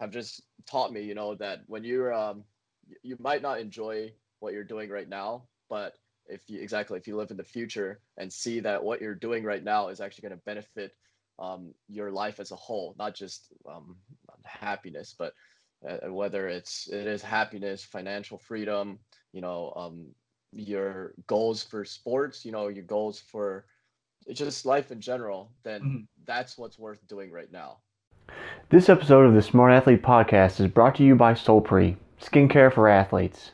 have just taught me, you know, that when you're um, you might not enjoy what you're doing right now, but if you exactly if you live in the future and see that what you're doing right now is actually going to benefit um, your life as a whole, not just um, happiness, but uh, whether it's it is happiness, financial freedom, you know, um, your goals for sports, you know, your goals for just life in general, then mm-hmm. that's what's worth doing right now. This episode of the Smart Athlete Podcast is brought to you by Solpre, skincare for athletes.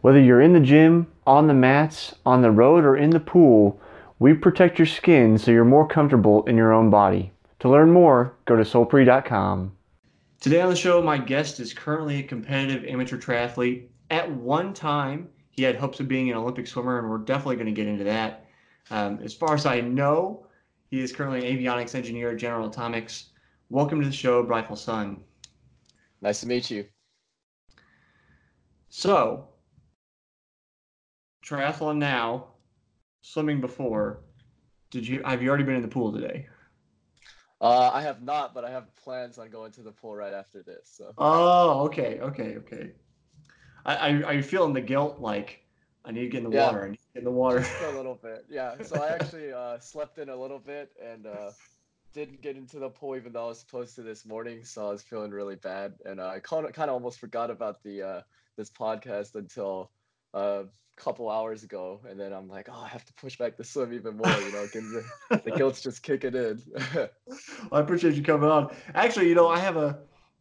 Whether you're in the gym, on the mats, on the road, or in the pool, we protect your skin so you're more comfortable in your own body. To learn more, go to solpre.com. Today on the show, my guest is currently a competitive amateur triathlete. At one time, he had hopes of being an Olympic swimmer, and we're definitely going to get into that. Um, as far as I know, he is currently an avionics engineer at General Atomics. Welcome to the show, Brightful Sun. Nice to meet you. So, triathlon now, swimming before. Did you have you already been in the pool today? Uh, I have not, but I have plans on going to the pool right after this. So. Oh, okay, okay, okay. I, I are you feeling the guilt like I need to get in the yeah. water? I need to get in the water. Just a little bit, yeah. So I actually uh, slept in a little bit and uh, didn't get into the pool even though I was supposed to this morning. So I was feeling really bad, and uh, I kind of kind of almost forgot about the uh, this podcast until a couple hours ago, and then I'm like, oh, I have to push back the swim even more. You know, the, the guilt's just kicking in. well, I appreciate you coming on. Actually, you know, I have a,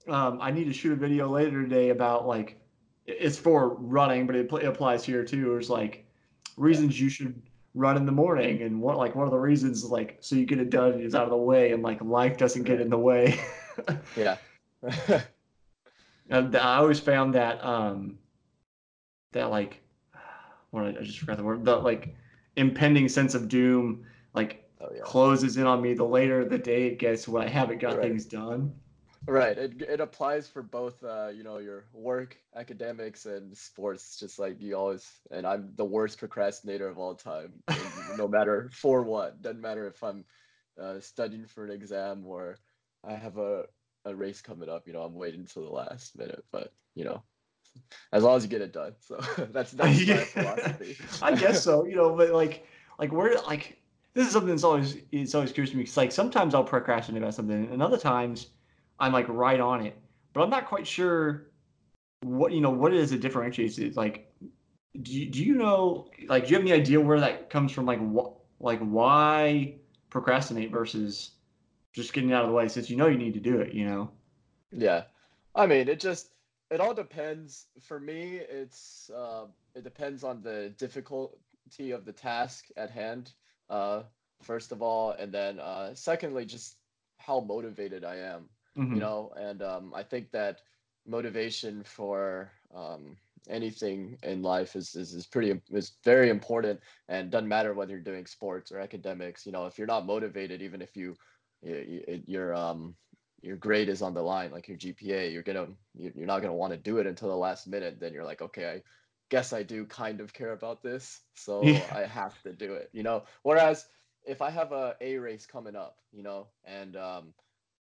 um, I need to shoot a video later today about like, it's for running, but it, it applies here too. It's like reasons you should run in the morning, and what like one of the reasons like so you get it done is out of the way, and like life doesn't get in the way. yeah. and I always found that um, that like what I just forgot the word the like impending sense of doom like oh, yeah. closes in on me the later the day it gets when I haven't got right. things done. Right. It, it applies for both, uh, you know, your work, academics, and sports. Just like you always, and I'm the worst procrastinator of all time. no matter for what, doesn't matter if I'm uh, studying for an exam or I have a, a race coming up. You know, I'm waiting until the last minute. But you know, as long as you get it done. So that's that's my philosophy. I guess so. You know, but like like where like this is something that's always it's always curious to me because like sometimes I'll procrastinate about something, and other times I'm like right on it, but I'm not quite sure what you know what it is that differentiates it. Like, do you, do you know like do you have any idea where that comes from? Like what like why procrastinate versus just getting out of the way since you know you need to do it. You know. Yeah, I mean it just it all depends. For me, it's uh, it depends on the difficulty of the task at hand. Uh, first of all, and then uh, secondly, just how motivated I am. Mm-hmm. You know, and um, I think that motivation for um, anything in life is, is is pretty is very important, and doesn't matter whether you're doing sports or academics. You know, if you're not motivated, even if you, you you're um your grade is on the line, like your GPA, you're gonna you're not gonna want to do it until the last minute. Then you're like, okay, I guess I do kind of care about this, so yeah. I have to do it. You know. Whereas if I have a A race coming up, you know, and um,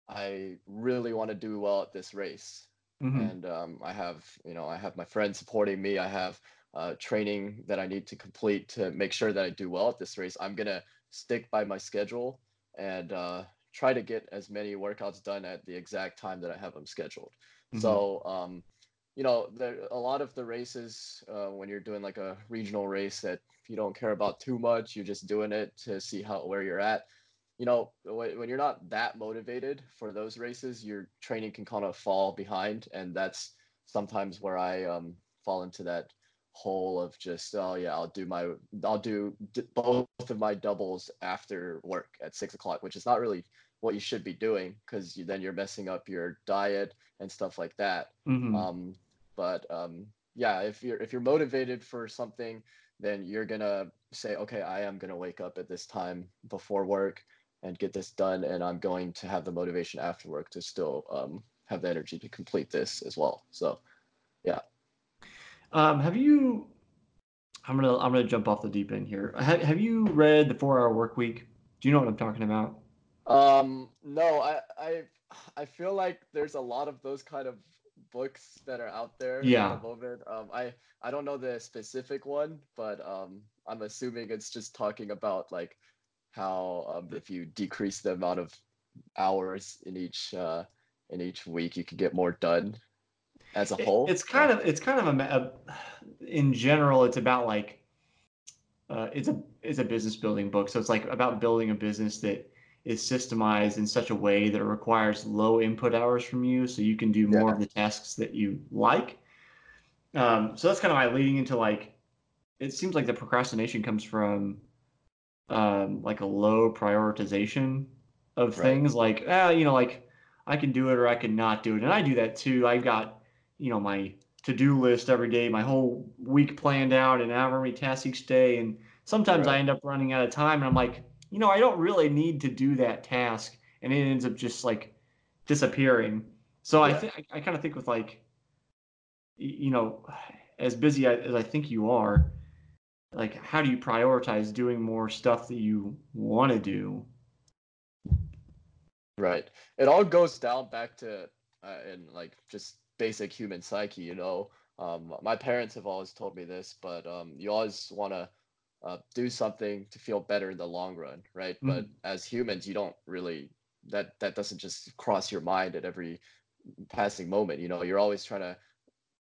I really want to do well at this race, mm-hmm. and um, I have you know I have my friends supporting me. I have uh, training that I need to complete to make sure that I do well at this race. I'm gonna stick by my schedule and uh, try to get as many workouts done at the exact time that I have them scheduled. Mm-hmm. So, um, you know, there a lot of the races uh, when you're doing like a regional race that you don't care about too much, you're just doing it to see how where you're at. You know, when you're not that motivated for those races, your training can kind of fall behind, and that's sometimes where I um, fall into that hole of just oh yeah i'll do my i'll do both of my doubles after work at six o'clock which is not really what you should be doing because you, then you're messing up your diet and stuff like that. Mm-hmm. um, but um, yeah if you're if you're motivated for something then you're gonna say okay i am gonna wake up at this time before work and get this done and i'm going to have the motivation after work to still um, have the energy to complete this as well so yeah um, have you? I'm gonna I'm gonna jump off the deep end here. Have, have you read the Four Hour Work Week? Do you know what I'm talking about? Um, no, I I I feel like there's a lot of those kind of books that are out there Yeah. at the moment. Um, I I don't know the specific one, but um, I'm assuming it's just talking about like how um, if you decrease the amount of hours in each uh, in each week, you can get more done as a whole. it's kind of it's kind of a, a in general it's about like uh, it's a it's a business building book so it's like about building a business that is systemized in such a way that it requires low input hours from you so you can do more Yeah. of the tasks that you like um, so that's kind of my leading into like it seems like the procrastination comes from um, like a low prioritization of Right. things like ah, you know like i can do it or i can not do it. And i do that too. I've got you know my to-do list every day my whole week planned out and however many tasks each day. And sometimes i end up running out of time and i'm like you know i don't really need to do that task. And it ends up just like disappearing. So i think i kind of think with like you know as busy as i think you are like how do you prioritize doing more stuff that you want to do Right. It all goes down back to uh, in like just basic human psyche, you know. Um, my parents have always told me this, but um, you always want to uh, do something to feel better in the long run, right? But as humans, you don't really that that doesn't just cross your mind at every passing moment. You know, you're always trying to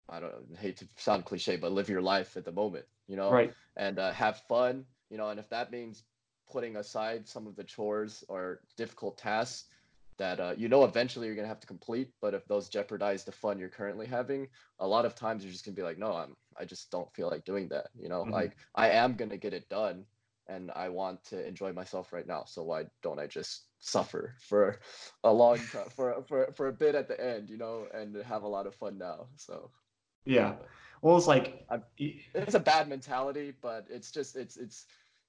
I don't hate to sound cliche, but live your life at the moment, you know right. and uh, have fun you know and if that means putting aside some of the chores or difficult tasks that uh, you know eventually you're going to have to complete but if those jeopardize the fun you're currently having a lot of times you're just going to be like no i'm i just don't feel like doing that you know Mhm. like i am going to get it done and i want to enjoy myself right now so why don't i just suffer for a long time for, for for a bit at the end you know and have a lot of fun now so. Yeah. well it's like I'm- it's a bad mentality, but it's just it's it's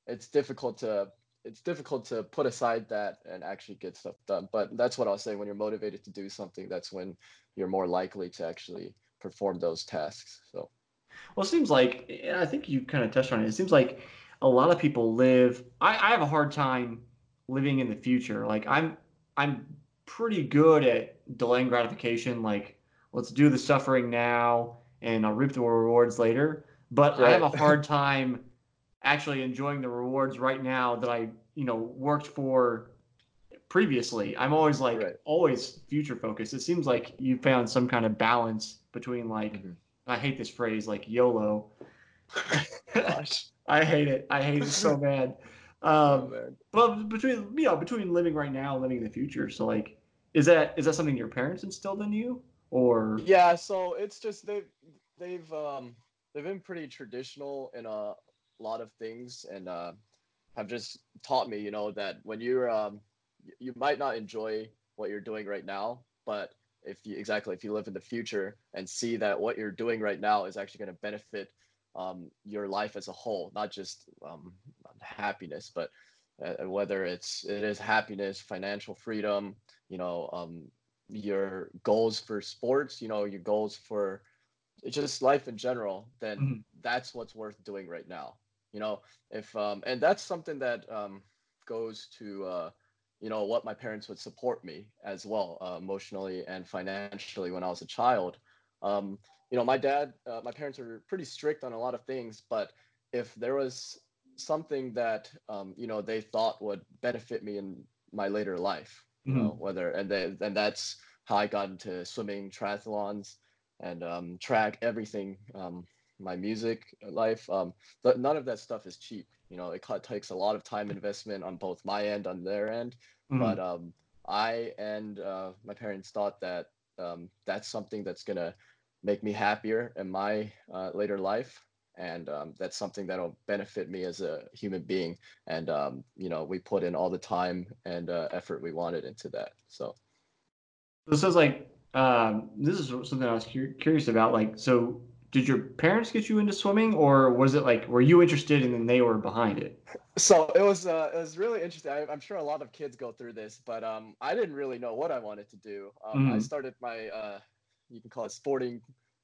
it's difficult to it's difficult to put aside that and actually get stuff done. But that's what I was saying. When you're motivated to do something, that's when you're more likely to actually perform those tasks. So Well, it seems like, and I think you kind of touched on it. It seems like a lot of people live. I, I have a hard time living in the future. Like I'm, I'm pretty good at delaying gratification. Like let's do the suffering now, and I'll reap the rewards later. But I have a hard time actually enjoying the rewards right now that I, you know, worked for previously. I'm always like Right. always future focused. It seems like you found some kind of balance between like Mhm. I hate this phrase like YOLO. gosh, I hate it. I hate it so bad. oh, Um, man. but between you know between living right now and living in the future, so like, is that is that something your parents instilled in you, or Yeah, so it's just they've they've um they've been pretty traditional in a lot of things and uh have just taught me, you know, that when you're um you might not enjoy what you're doing right now, but if you exactly if you live in the future and see that what you're doing right now is actually going to benefit um your life as a whole, not just um happiness, but uh, whether it's it is happiness, financial freedom, you know, um your goals for sports, you know, your goals for just life in general, then Mhm. that's what's worth doing right now. You know, if um and that's something that um goes to uh you know what my parents would support me as well uh, emotionally and financially when I was a child. Um, you know, my dad, uh, my parents were pretty strict on a lot of things, but if there was something that um, you know they thought would benefit me in my later life, you know, whether and they, and that's how I got into swimming, triathlons, and um, track everything. Um, my music life, um, but none of that stuff is cheap. You know, it takes a lot of time investment on both my end, on their end. Mhm. But um, I and uh, my parents thought that um, that's something that's gonna make me happier in my uh, later life, and um, that's something that'll benefit me as a human being. And um, you know, we put in all the time and uh, effort we wanted into that. So this is like um, this is something I was cur- curious about. Like, so did your parents get you into swimming, or was it like were you interested and then they were behind it? so it was uh, it was really interesting. I, I'm sure a lot of kids go through this, but um, I didn't really know what I wanted to do. Um, I Mhm. started my uh, you can call it sporting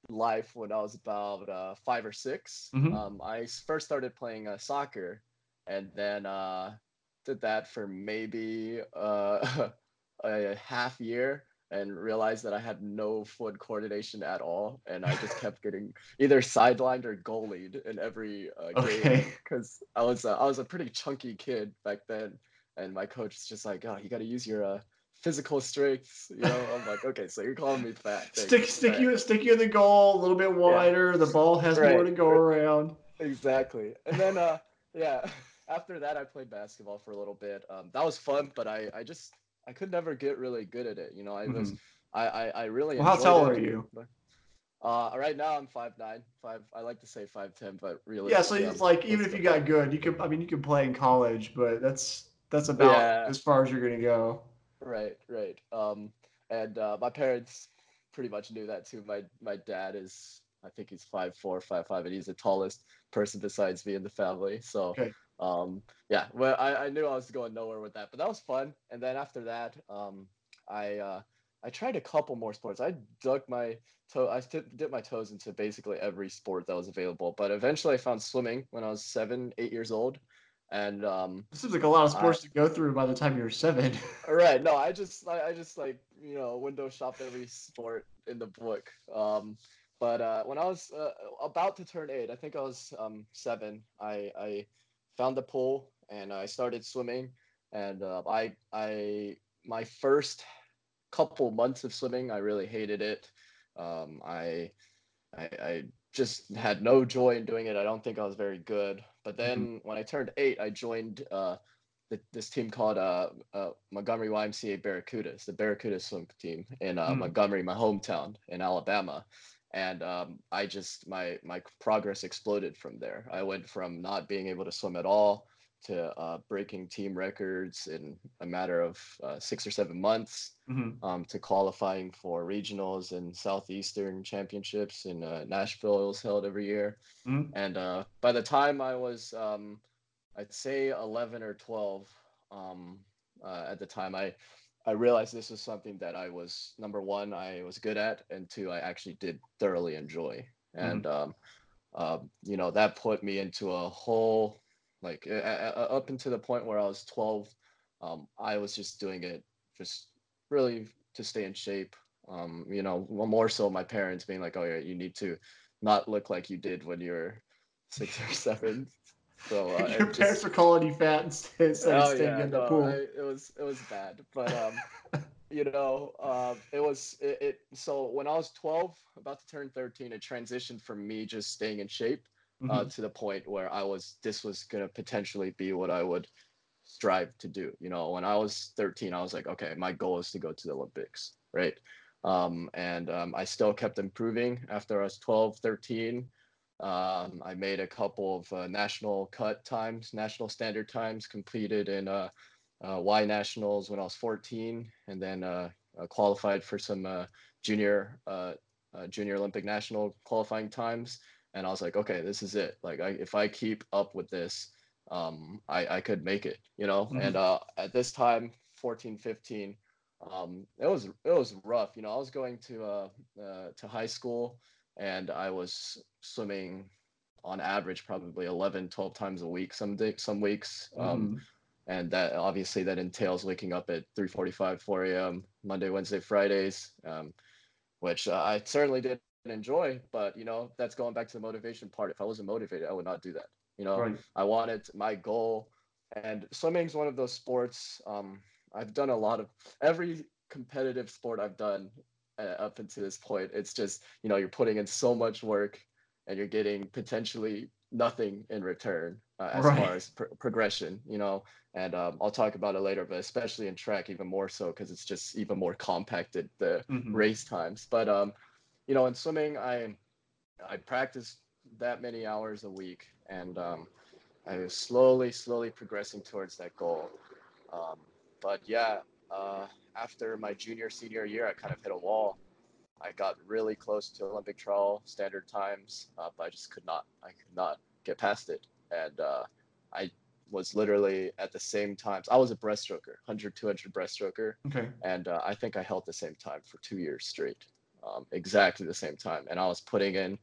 life when I was about uh, five or 6 Mhm. Um, I first started playing uh, soccer, and then uh, did that for maybe uh, a half year. And realized that I had no foot coordination at all, and I just kept getting either sidelined or goalied in every uh, game Okay. because I was uh, I was a pretty chunky kid back then, and my coach was just like, "Oh, you got to use your uh, physical strengths." You know, I'm like, "Okay, so you're calling me fat." Thanks, Stick stick fat." you stick you in the goal a little bit wider. The ball has more to go right. around. Exactly. And then uh yeah, after that I played basketball for a little bit. Um that was fun, but I I just I could never get really good at it. You know, I was I, I I really Mm-hmm. Well, how tall it, are you? Uh right now I'm five nine, five I like to say five ten, but really Yeah, so it's like even if you got good, you could I mean you could play in college, but that's that's about Yeah. as far as you're gonna go. Right, right. Um, and uh, my parents pretty much knew that too. My my dad is, I think he's five four, five five, and he's the tallest person besides me in the family. So, Okay. Um, yeah. Well, I, I knew I was going nowhere with that, but that was fun. And then after that, um, I uh, I tried a couple more sports. I dug my toe, I dipped my toes into basically every sport that was available. But eventually, I found swimming when I was seven, eight years old, and um, This seems like a lot of sports to go through by the time you're seven. Right. No, I just I, I just like you know window shopped every sport in the book. Um, but uh, when I was uh, about to turn eight, I think I was um, seven. I I found the pool and I started swimming. And uh, I I my first couple months of swimming, I really hated it. Um, I, I I just had no joy in doing it. I don't think I was very good. But then when I turned eight, I joined uh, the, this team called uh, uh, Montgomery YMCA Barracudas, the Barracuda swim team in uh, Mm. Montgomery, my hometown in Alabama. And um, I just my my progress exploded from there. I went from not being able to swim at all to uh, breaking team records in a matter of uh, six or seven months Mhm. um, to qualifying for regionals and southeastern championships in uh, Nashville. It was held every year, Mhm. and uh, by the time I was, um, I'd say eleven or twelve, um, uh, at the time, I I realized this was something that I was number one, I was good at, and two, I actually did thoroughly enjoy, and um, uh, you know that put me into a whole like uh, uh, up until the point where I was twelve, um, I was just doing it just really to stay in shape. Um, you know, more so my parents being like, "Oh yeah, you need to not look like you did when you were six or seven. So uh, Your it just- parents were calling you fat instead instead of oh staying yeah, in the no, pool. I, it was it was bad, but um, you know, uh, it was it, it. So when I was twelve, about to turn thirteen, it transitioned from me just staying in shape uh, Mhm. to the point where I was this was gonna potentially be what I would strive to do. You know, when I was 13, I was like, okay, my goal is to go to the Olympics, right? Um, and um, I still kept improving after I was 12, 13. Um, I made a couple of uh, national cut times, national standard times, completed in uh, uh, Y nationals when I was 14, and then uh, uh, qualified for some uh, junior uh, uh, junior Olympic national qualifying times and I was like, okay, this is it. Like, I, if I keep up with this, um, I, I could make it, you know. Mhm. And uh, at this time, 14, 15, um, it was it was rough. You know, I was going to uh, uh, to high school, and I was swimming on average probably 11, 12 times a week. Some day, some weeks. Um, Mhm. and that obviously that entails waking up at 3:45, 4 a.m. Monday, Wednesday, Fridays, um, which uh, I certainly didn't enjoy. But you know, that's going back to the motivation part. If I wasn't motivated, I would not do that. You know, Right. I wanted my goal, and swimming is one of those sports. Um, I've done a lot of every competitive sport I've done uh, up until this point. It's just you know you're putting in so much work, and you're getting potentially nothing in return uh, as Right. far as pr- progression. You know, and um, I'll talk about it later, but especially in track, even more so because it's just even more compacted the Mhm. race times. But um, you know, in swimming, I I practiced that many hours a week, and um, I was slowly, slowly progressing towards that goal. Um, but yeah, uh, after my junior, senior year, I kind of hit a wall. I got really close to Olympic trial standard times, uh, but I just could not. I could not get past it, and uh, I was literally at the same times. I was a breaststroker, 100, 200 breaststroker, Okay. and uh, I think I held the same time for two years straight, um, exactly the same time. And I was putting in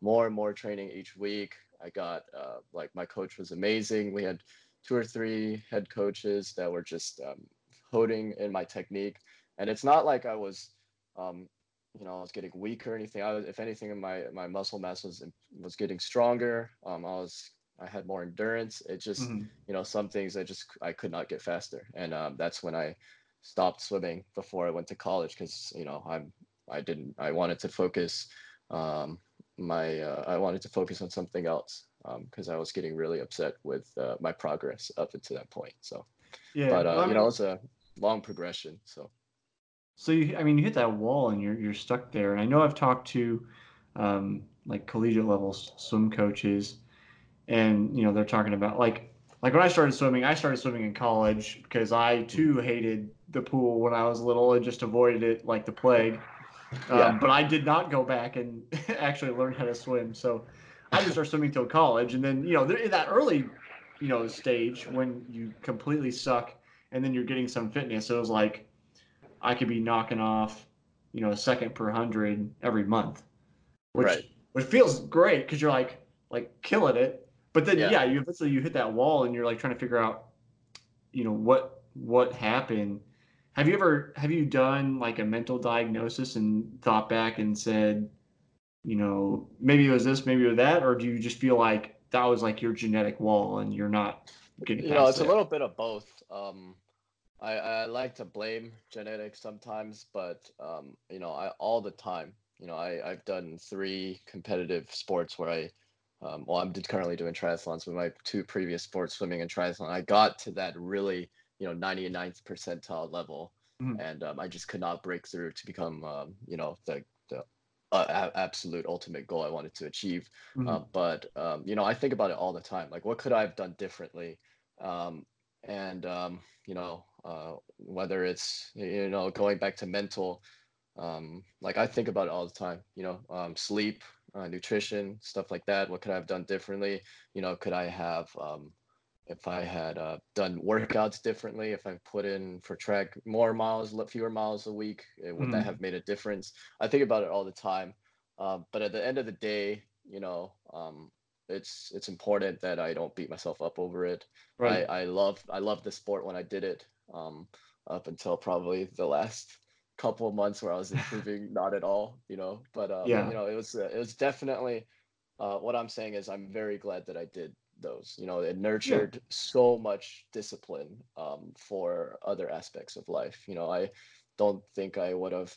more and more training each week. I got uh, like my coach was amazing. We had two or three head coaches that were just um, holding in my technique, and it's not like I was, um, you know, I was getting weak or anything. I was, if anything, my my muscle mass was was getting stronger. Um, I was I had more endurance. It just, mm-hmm. you know, some things I just I could not get faster, and um, that's when I stopped swimming before I went to college because you know I'm I didn't I wanted to focus um, my uh, I wanted to focus on something else because um, I was getting really upset with uh, my progress up until that point. So yeah, but uh, well, you know it's a long progression. So so you I mean you hit that wall and you're you're stuck there. And I know I've talked to um, like collegiate level swim coaches, and you know they're talking about like like when I started swimming, I started swimming in college because I too hated the pool when I was little and just avoided it like the plague. Um, yeah. But I did not go back and actually learn how to swim. So I just started swimming till college, and then you know in that early, you know, stage when you completely suck, and then you're getting some fitness. So it was like I could be knocking off, you know, a second per hundred every month, which right. which feels great because you're like like killing it. But then yeah. yeah, you eventually you hit that wall and you're like trying to figure out, you know, what what happened have you ever have you done like a mental diagnosis and thought back and said, you know, maybe it was this, maybe it was that, or do you just feel like that was like your genetic wall and you're not you know it's it? a little bit of both um i i like to blame genetics sometimes but um you know i all the time you know i i've done three competitive sports where i um, well i'm currently doing triathlons with my two previous sports swimming and triathlon i got to that really you know 99th percentile level mm-hmm. and um, i just could not break through to become um, you know the the uh, absolute ultimate goal i wanted to achieve mm-hmm. uh, but um, you know i think about it all the time like what could i have done differently um, and um, you know uh, whether it's you know going back to mental um, like i think about it all the time you know sleep uh, nutrition stuff like that what could i have done differently you know could i have um, if I had uh, done workouts differently, if I put in for track more miles, fewer miles a week, would mm. that have made a difference? I think about it all the time. Uh, but at the end of the day, you know, um, it's it's important that I don't beat myself up over it. Right. I, I love I love the sport when I did it. Um, up until probably the last couple of months where I was improving, not at all, you know. But um, yeah. you know, it was uh, it was definitely. Uh, what I'm saying is, I'm very glad that I did those. You know, it nurtured yeah. so much discipline um, for other aspects of life. You know, I don't think I would have,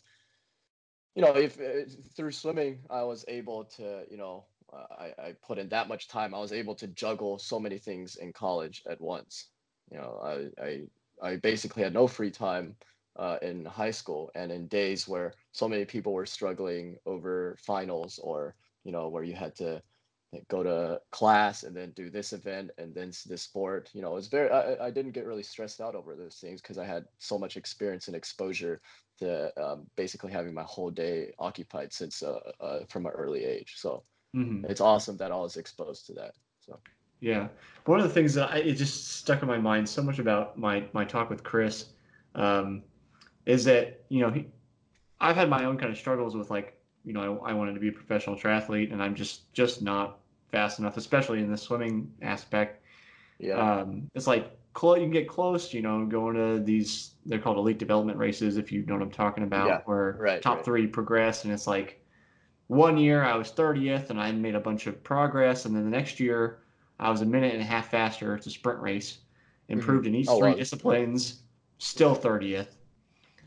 you know, if uh, through swimming I was able to, you know, I, I put in that much time. I was able to juggle so many things in college at once. You know, I I, I basically had no free time uh, in high school and in days where so many people were struggling over finals or you know where you had to go to class and then do this event and then this sport you know it's very I, I didn't get really stressed out over those things because i had so much experience and exposure to um, basically having my whole day occupied since uh, uh, from an early age so mm-hmm. it's awesome that all is exposed to that so yeah one of the things that I, it just stuck in my mind so much about my my talk with chris um, is that you know he, i've had my own kind of struggles with like you know I, I wanted to be a professional triathlete and i'm just just not fast enough, especially in the swimming aspect. Yeah. Um, it's like. You can get close, you know, going to these. They're called elite development races, if you know what I'm talking about, yeah, where right, top right. three progress, and it's like one year I was 30th and I made a bunch of progress, and then the next year I was a minute and a half faster. It's a sprint race, improved mm-hmm. in each oh, three disciplines, still 30th.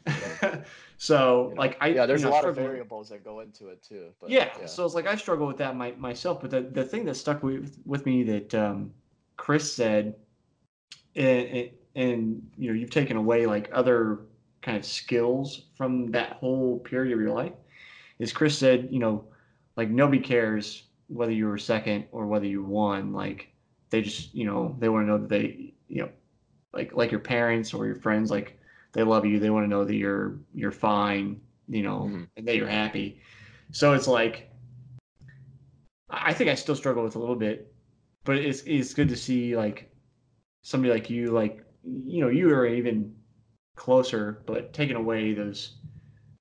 So you know, like I yeah, there's you know, a lot of variables that go into it too. But, yeah, yeah, so it's like I struggle with that my, myself. But the, the thing that stuck with with me that um, Chris said, and, and you know you've taken away like other kind of skills from that whole period of your life, is Chris said you know like nobody cares whether you were second or whether you won. Like they just you know they want to know that they you know like like your parents or your friends like they love you. They want to know that you're you're fine, you know, mm-hmm. and that you're happy. So it's like I think I still struggle with a little bit, but it's it's good to see like somebody like you, like you know, you are even closer, but taking away those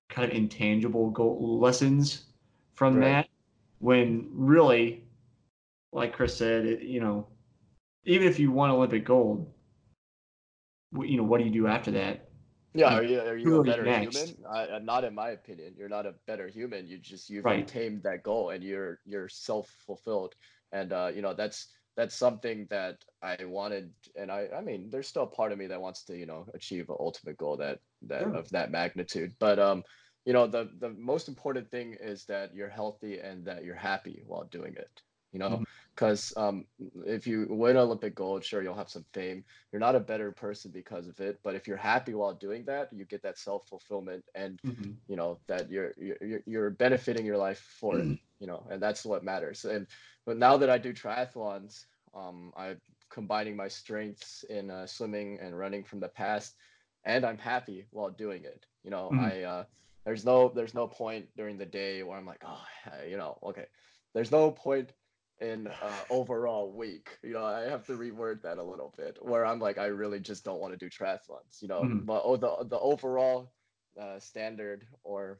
kind of intangible goal lessons from right. that when really like chris said it, you know even if you won olympic gold you know what do you do after that Yeah, are you, are you a better next? human? I, uh, not in my opinion. You're not a better human. You just you've Right. attained that goal and you're you're self fulfilled. And uh, you know that's that's something that I wanted. And I I mean, there's still a part of me that wants to you know achieve an ultimate goal that that Sure. of that magnitude. But um, you know the the most important thing is that you're healthy and that you're happy while doing it. You know, because um, if you win Olympic gold, sure you'll have some fame you're not a better person because of it but if you're happy while doing that you get that self-fulfillment and Mhm. you know that you're you're, you're benefiting your life for it you know and that's what matters and but now that i do triathlons um i'm combining my strengths in uh, swimming and running from the past and i'm happy while doing it you know Mhm. i uh there's no there's no point during the day where i'm like oh you know okay there's no point in uh, overall week. You know, I have to reword that a little bit. Where I'm like, I really just don't want to do triathlons. You know, Mhm. but oh, the the overall uh, standard or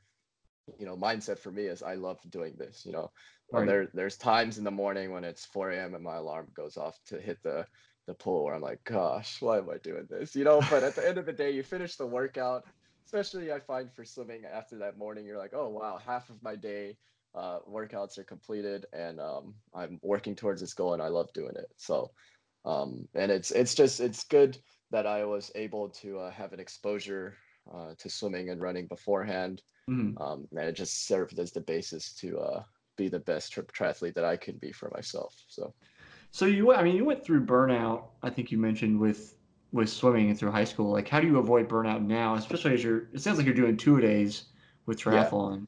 you know mindset for me is I love doing this. You know, Right. there there's times in the morning when it's 4 a.m. and my alarm goes off to hit the the pool where I'm like, gosh, why am I doing this? You know, but at the end of the day, you finish the workout. Especially, I find for swimming after that morning, you're like, oh wow, half of my day uh, workouts are completed, and um, I'm working towards this goal, and I love doing it. So, um, and it's it's just it's good that I was able to uh, have an exposure uh, to swimming and running beforehand, Mhm. um, and it just served as the basis to uh, be the best tri- triathlete that I can be for myself. So. So you, I mean, you went through burnout. I think you mentioned with with swimming and through high school. Like, how do you avoid burnout now, especially as you're? It sounds like you're doing two a days with Yeah, triathlon.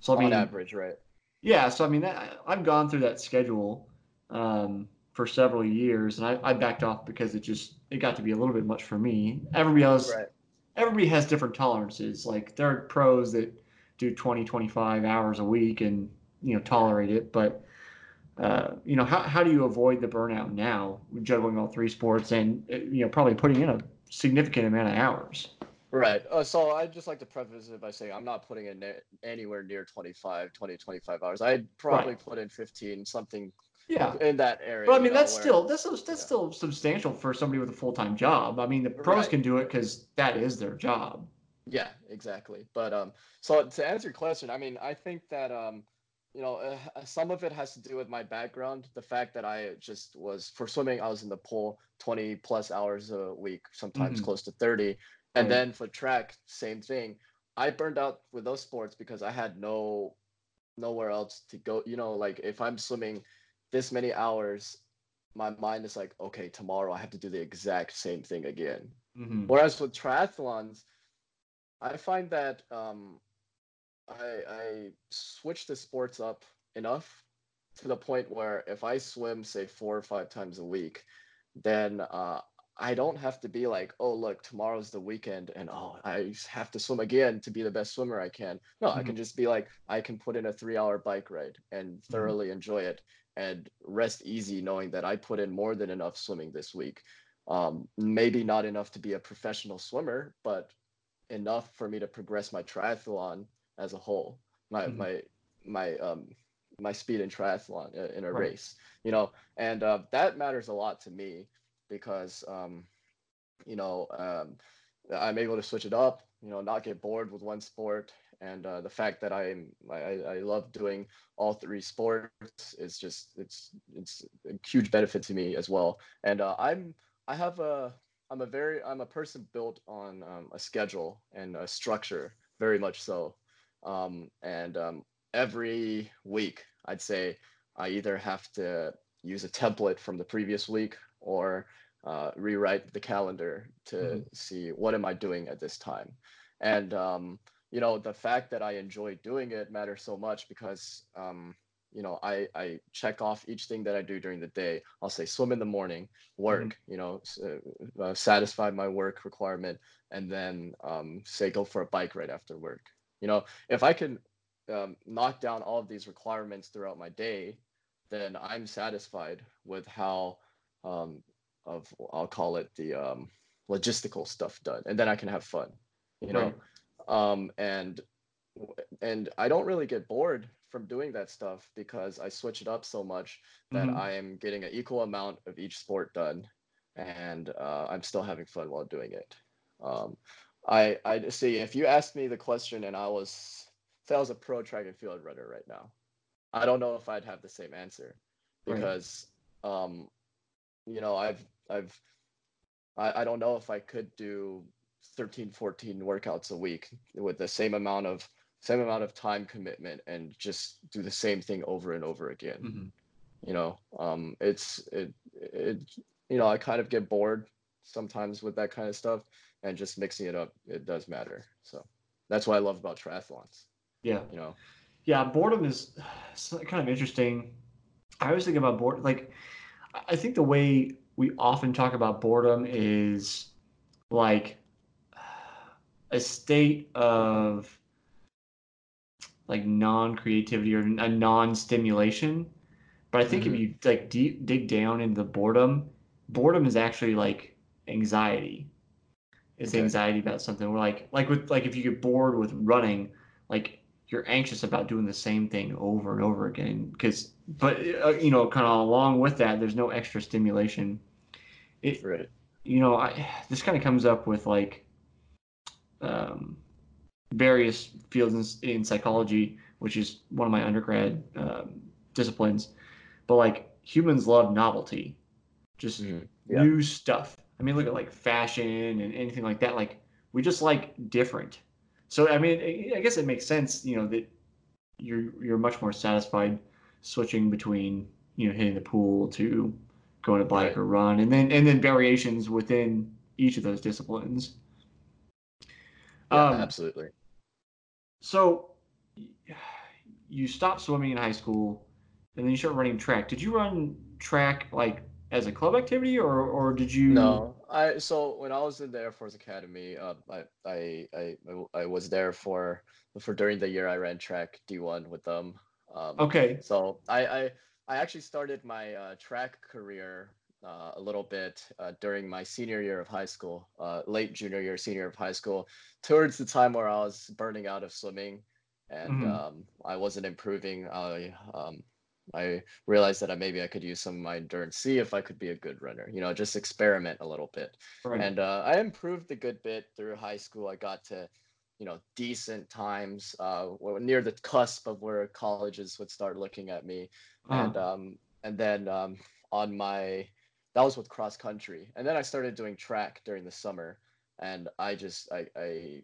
So I on mean, average, right? yeah. So I mean, that, I've gone through that schedule um, for several years, and I, I backed off because it just it got to be a little bit much for me. Everybody else, Right. Everybody has different tolerances. Like there are pros that do 20, 25 hours a week and you know tolerate it, but uh, you know, how, how do you avoid the burnout now, juggling all three sports and, uh, you know, probably putting in a significant amount of hours? Right. Uh, so I'd just like to preface it by saying I'm not putting in anywhere near 25, 20, 25 hours. I'd probably Right. put in 15, something Yeah. in that area, But I mean, know, that's where, still, that's, that's yeah. still substantial for somebody with a full-time job. I mean, the pros Right. can do it because that is their job. Yeah, exactly. But um, so to answer your question, I mean, I think that um, you know, uh, some of it has to do with my background. The fact that I just was for swimming, I was in the pool 20 plus hours a week, sometimes Mhm. close to 30. And Right. then for track, same thing. I burned out with those sports because I had no nowhere else to go. You know, like if I'm swimming this many hours, my mind is like, okay, tomorrow I have to do the exact same thing again. hmm Whereas with triathlons, I find that um, I I switch the sports up enough to the point where if I swim, say four or five times a week, then uh, I don't have to be like, oh look, tomorrow's the weekend, and oh I have to swim again to be the best swimmer I can. No, I Mhm. can just be like, I can put in a three-hour bike ride and thoroughly enjoy it and rest easy, knowing that I put in more than enough swimming this week. Um, maybe not enough to be a professional swimmer, but enough for me to progress my triathlon as a whole my Mhm. my my um my speed in triathlon uh, in a Right. race you know and uh, that matters a lot to me because um you know um i'm able to switch it up you know not get bored with one sport. And uh, the fact that i'm I, I love doing all three sports is just it's it's a huge benefit to me as well. And uh, i'm i have a i'm a very i'm a person built on um, a schedule and a structure very much so. Um, and um, every week i'd say i either have to use a template from the previous week or uh, rewrite the calendar to Mhm. see what am I doing at this time. And um, you know, the fact that I enjoy doing it matters so much because um, you know, I I check off each thing that I do during the day. I'll say swim in the morning, work, you know, uh, uh, satisfy my work requirement, and then um, say go for a bike right after work. You know, if I can um, knock down all of these requirements throughout my day, then I'm satisfied with how um, of I'll call it the um, logistical stuff done, and then I can have fun, you know. Right. Um, and and I don't really get bored from doing that stuff because I switch it up so much that Mhm. I am getting an equal amount of each sport done, and uh, I'm still having fun while doing it. Um, I I see if you asked me the question and I was say I was a pro track and field runner right now, I don't know if I'd have the same answer Right. because um you know I've I've I, I don't know if I could do 13 14 workouts a week with the same amount of same amount of time commitment and just do the same thing over and over again Mhm. you know um it's it it you know i kind of get bored sometimes with that kind of stuff and just mixing it up it does matter so that's what i love about triathlons Yeah. you know Yeah, boredom is kind of interesting. I always think about boredom. Like, I think the way we often talk about boredom is like a state of like non-creativity or a non-stimulation. But I think if Mhm. you like deep, dig down into the boredom, boredom is actually like anxiety. It's Okay. anxiety about something. We're like like with like if you get bored with running, like you're anxious about doing the same thing over and over again because but uh, you know kind of along with that there's no extra stimulation. It right. you know i this kind of comes up with like um, various fields in, in psychology which is one of my undergrad um, disciplines. But like humans love novelty. Just Mhm. Yeah. new stuff. I mean look at like fashion and anything like that. Like we just like different. So I mean, I- I guess it makes sense, you know, that you're you're much more satisfied switching between you know hitting the pool to going to bike Right. or run, and then and then variations within each of those disciplines. yeah Um, absolutely So you stopped swimming in high school, and then you started running track. Did you run track like as a club activity, or or did you? no i so when i was in the air force academy uh, I, I i i was there for for during the year i ran track d1 with them um Okay. So I I, I actually started my uh, track career uh, a little bit uh, during my senior year of high school, uh, late junior year, senior year of high school, towards the time where I was burning out of swimming, and Mhm. um, I wasn't improving. I um, I realized that I, maybe I could use some of my endurance, see if I could be a good runner. You know, just experiment a little bit. Right. And uh, I improved a good bit through high school. I got to, you know, decent times uh, near the cusp of where colleges would start looking at me. And um, and then um, on my that was with cross country, and then I started doing track during the summer, and I just I I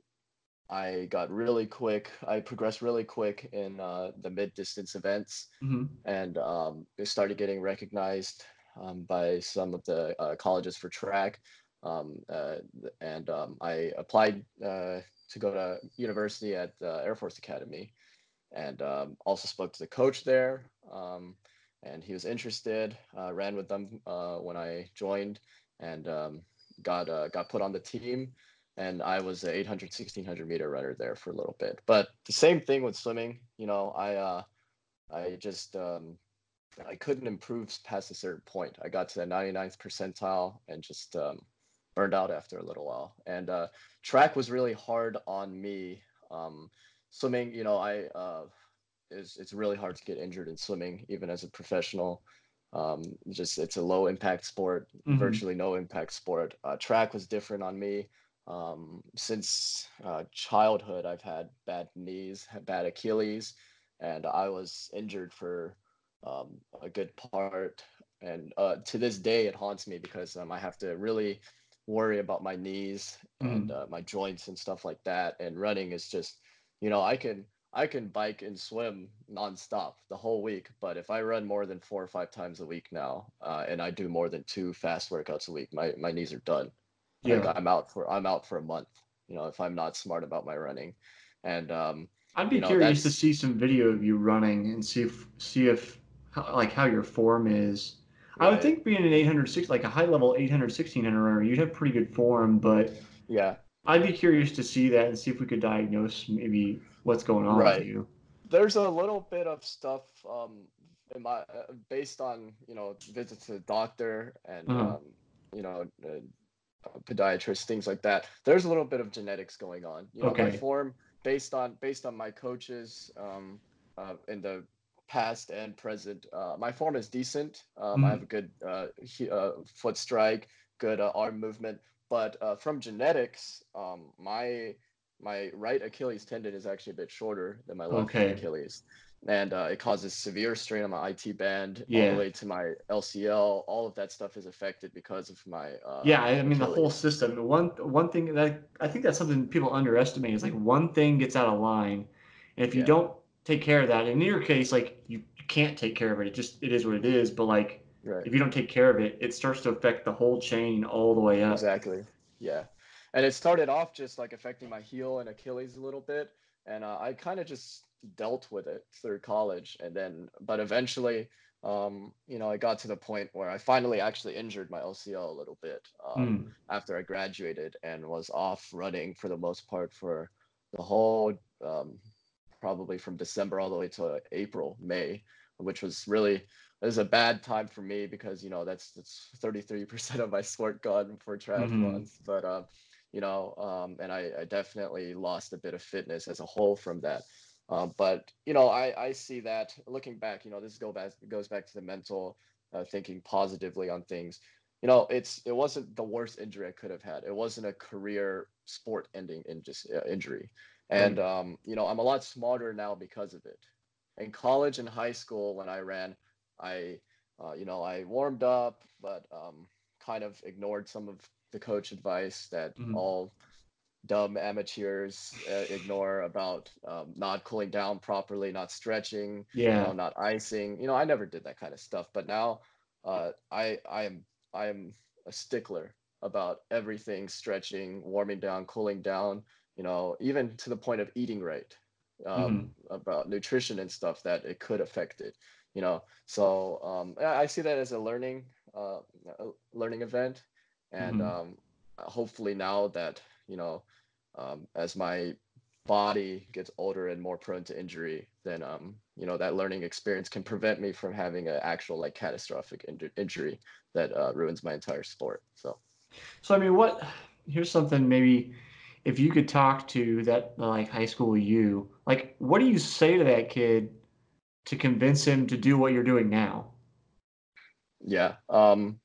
I got really quick. I progressed really quick in uh, the mid distance events mhm. and um, started getting recognized um, by some of the uh, colleges for track. Um, uh, and um, I applied uh, to go to university at uh, Air Force Academy, and um, also spoke to the coach there. Um, and he was interested. Uh, ran with them uh, when I joined, and um, got uh, got put on the team. And I was an 800, 1600 meter runner there for a little bit. But the same thing with swimming. You know, I uh, I just um, I couldn't improve past a certain point. I got to the 99th percentile and just um, burned out after a little while. And uh, track was really hard on me. Um, swimming, you know, I uh, is it's really hard to get injured in swimming, even as a professional. Um, just it's a low impact sport, Mhm. virtually no impact sport. Uh, track was different on me. Um, since uh, childhood, I've had bad knees, bad Achilles, and I was injured for um, a good part. And uh, to this day, it haunts me because um, I have to really worry about my knees and uh, my joints and stuff like that. And running is just, you know, I can I can bike and swim nonstop the whole week, but if I run more than four or five times a week now, uh, and I do more than two fast workouts a week, my my knees are done. Like Yeah. I'm out for I'm out for a month. You know, if I'm not smart about my running, and um, I'd be you know, curious to see some video of you running and see if see if how, like how your form is. I would think being an 806 like a high level 800 1600 runner, you'd have pretty good form, but yeah, I'd be curious to see that and see if we could diagnose maybe what's going on Right. with you. there's a little bit of stuff um in my uh, based on you know visits to the doctor and Uh-huh. um you know uh, podiatrist things like that there's a little bit of genetics going on you know my Okay. form based on based on my coaches um uh, in the past and present uh, my form is decent um, i Mhm. have a good uh, he, uh, foot strike good uh, arm movement but uh, from genetics, um, my my right Achilles tendon is actually a bit shorter than my left Okay. Achilles, and uh, it causes severe strain on my IT band all the way to my LCL. All of that stuff is affected because of my uh, Yeah, I I mean the whole system. The One one thing that I think that's something people underestimate is like one thing gets out of line, and if you Yeah. don't take care of that, and in your case, like you, you can't take care of it. It just it is what it is. But like Right. if you don't take care of it, it starts to affect the whole chain all the way up. Exactly. Yeah. And it started off just like affecting my heel and Achilles a little bit. And uh, I kind of just dealt with it through college. And then, but eventually, um, you know, I got to the point where I finally actually injured my LCL a little bit um, Mm, after I graduated and was off running for the most part for the whole, um, probably from December all the way to April, May, which was really it was a bad time for me because you know that's that's 33% of my sport gone for triathlons. But um you know um and I, I definitely lost a bit of fitness as a whole from that. Um, but you know I I see that looking back you know this go back goes back to the mental uh, thinking positively on things. You know it's it wasn't the worst injury I could have had. It wasn't a career sport ending in just uh, injury and um you know I'm a lot smarter now because of it in college and high school when I ran I, uh, you know, I warmed up, but um, kind of ignored some of the coach advice that Mhm. all dumb amateurs uh, ignore about um, not cooling down properly, not stretching, you yeah. know, not icing. You know, I never did that kind of stuff, but now uh, I I am I am a stickler about everything stretching, warming down, cooling down. You know, even to the point of eating right, um, about nutrition and stuff that it could affect it. You know, so um, I see that as a learning uh, learning event, and Mhm. um, hopefully now that you know um, as my body gets older and more prone to injury, then um, you know that learning experience can prevent me from having an actual like catastrophic inju- injury that uh, ruins my entire sport. So So I mean, what? Here's something maybe if you could talk to that like high school you, like what do you say to that kid to convince him to do what you're doing now? yeah, um,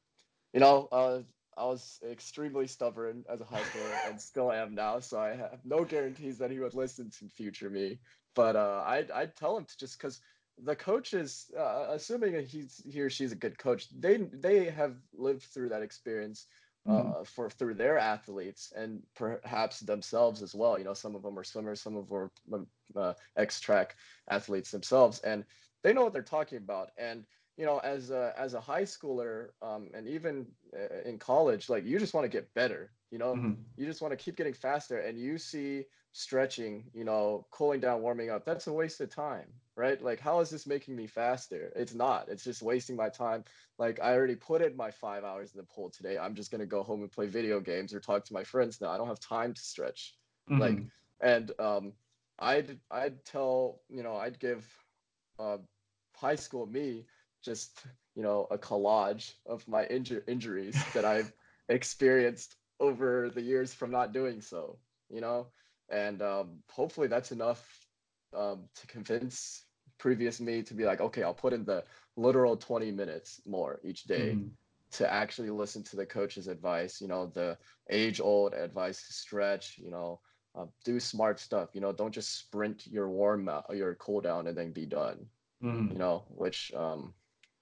you know, uh, I was extremely stubborn as a high schooler and still am now, so I have no guarantees that he would listen to future me. But uh, I'd I'd tell him to just because the coaches, uh, assuming he's he or she's a good coach, they they have lived through that experience. Uh, for through their athletes and perhaps themselves as well. You know, some of them are swimmers, some of them are uh, ex-track athletes themselves, and they know what they're talking about. And you know, as a as a high schooler, um, and even uh, in college, like you just want to get better. You know, Mhm. you just want to keep getting faster, and you see stretching, you know, cooling down, warming up. That's a waste of time, right? Like, how is this making me faster? It's not. It's just wasting my time. Like, I already put in my five hours in the pool today. I'm just gonna go home and play video games or talk to my friends now. I don't have time to stretch. Like, Mhm. and um, I'd I'd tell you know I'd give uh, high school me just you know a collage of my injur- injuries that I've experienced over the years from not doing so. You know, and um, hopefully that's enough um, to convince previous me to be like, okay, I'll put in the literal 20 minutes more each day Mhm. to actually listen to the coach's advice. You know, the age old advice to stretch. You know, uh, do smart stuff. You know, don't just sprint your warm out, your cool down and then be done. Mhm. You know, which um,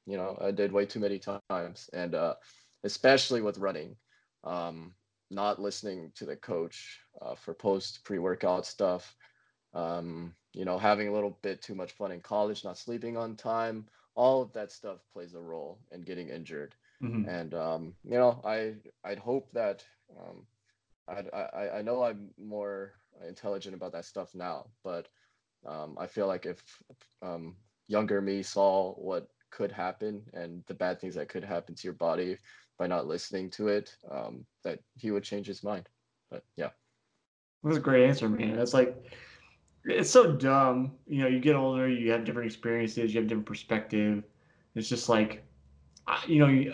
you know I did way too many times, and uh, especially with running, um, not listening to the coach uh, for post pre workout stuff. Um, you know, having a little bit too much fun in college, not sleeping on time. All of that stuff plays a role in getting injured. Mhm. And um, you know, I I'd hope that um, I, I I know I'm more intelligent about that stuff now, but um, I feel like if um, younger me saw what could happen and the bad things that could happen to your body by not listening to it, um, that he would change his mind. But yeah, That's a great answer, man. It's like it's so dumb. You know, you get older, you have different experiences, you have different perspective. It's just like, you know, you,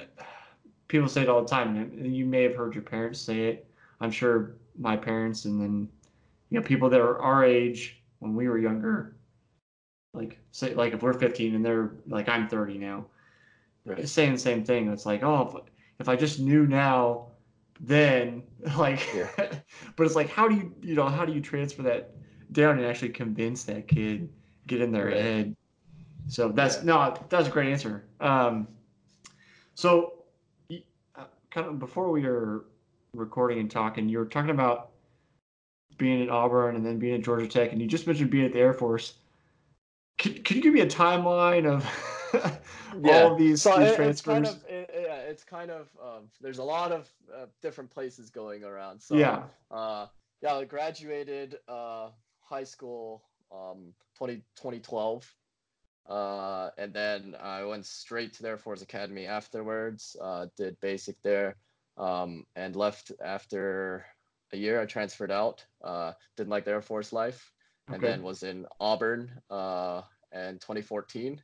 people say it all the time, and you may have heard your parents say it. I'm sure my parents, and then you know, people that are our age when we were younger, like say, like if we're 15 and they're like I'm 30 now, right, saying the same thing. It's like, oh, if, if I just knew now then like yeah. but it's like how do you you know how do you transfer that down and actually convince that kid get in their right. head so that's yeah. no that's a great answer um so uh, kind of before we were recording and talking you were talking about being at auburn and then being at georgia tech and you just mentioned being at the air force could, could you give me a timeline of yeah. all of these, so these it, transfers? It's kind of, it, yeah, it's kind of um, there's a lot of uh, different places going around. So yeah, uh, yeah, I graduated uh, high school um 20, 2012. Uh, and then I went straight to the Air Force Academy afterwards. Uh, did basic there, um, and left after a year. I transferred out. Uh, didn't like the Air Force life, okay. and then was in Auburn uh, in 2014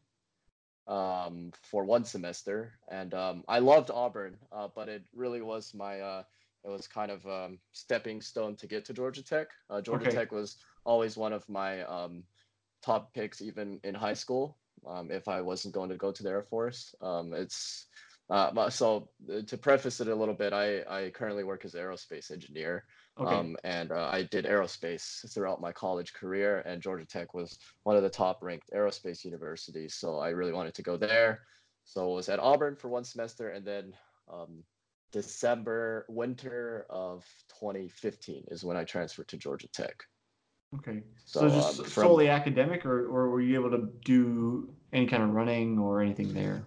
um, for one semester, and um, I loved Auburn, uh, but it really was my uh, it was kind of um, stepping stone to get to Georgia Tech. Uh, Georgia okay. Tech was always one of my um, top picks, even in high school. Um, if I wasn't going to go to the Air Force, um, it's uh, so uh, to preface it a little bit, I, I currently work as an aerospace engineer. Okay. Um, and uh, I did aerospace throughout my college career, and Georgia Tech was one of the top ranked aerospace universities. So I really wanted to go there. So I was at Auburn for one semester, and then um, December, winter of 2015 is when I transferred to Georgia Tech. Okay. So, so just um, from, solely academic, or, or were you able to do any kind of running or anything there?